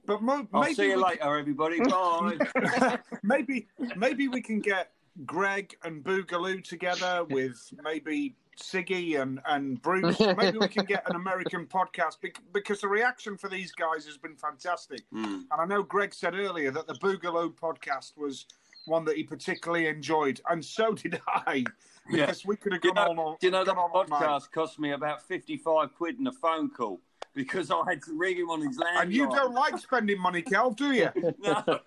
But mo- I'll maybe see you later, can... everybody. Bye. maybe, maybe we can get Greg and Boogaloo together with maybe Siggy and, and Bruce. Maybe we can get an American podcast because the reaction for these guys has been fantastic. Mm. And I know Greg said earlier that the Boogaloo podcast was one that he particularly enjoyed, and so did I. Because yeah. we could have gone you know, on. Do you know that podcast cost me about fifty-five quid in a phone call? because I had to ring him on his landline. And you don't like spending money, Cal, do you? no.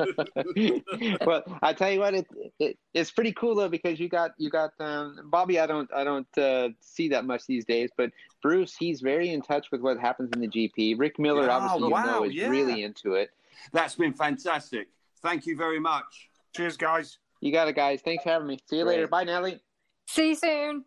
well, I tell you what, it, it, it's pretty cool though because you got you got um, Bobby. I don't I don't uh, see that much these days, but Bruce, he's very in touch with what happens in the GP. Rick Miller, yeah, obviously, wow, you know, is yeah. really into it. That's been fantastic. Thank you very much. Cheers, guys. You got it, guys. Thanks for having me. See you Great. later. Bye, Nelly. See you soon.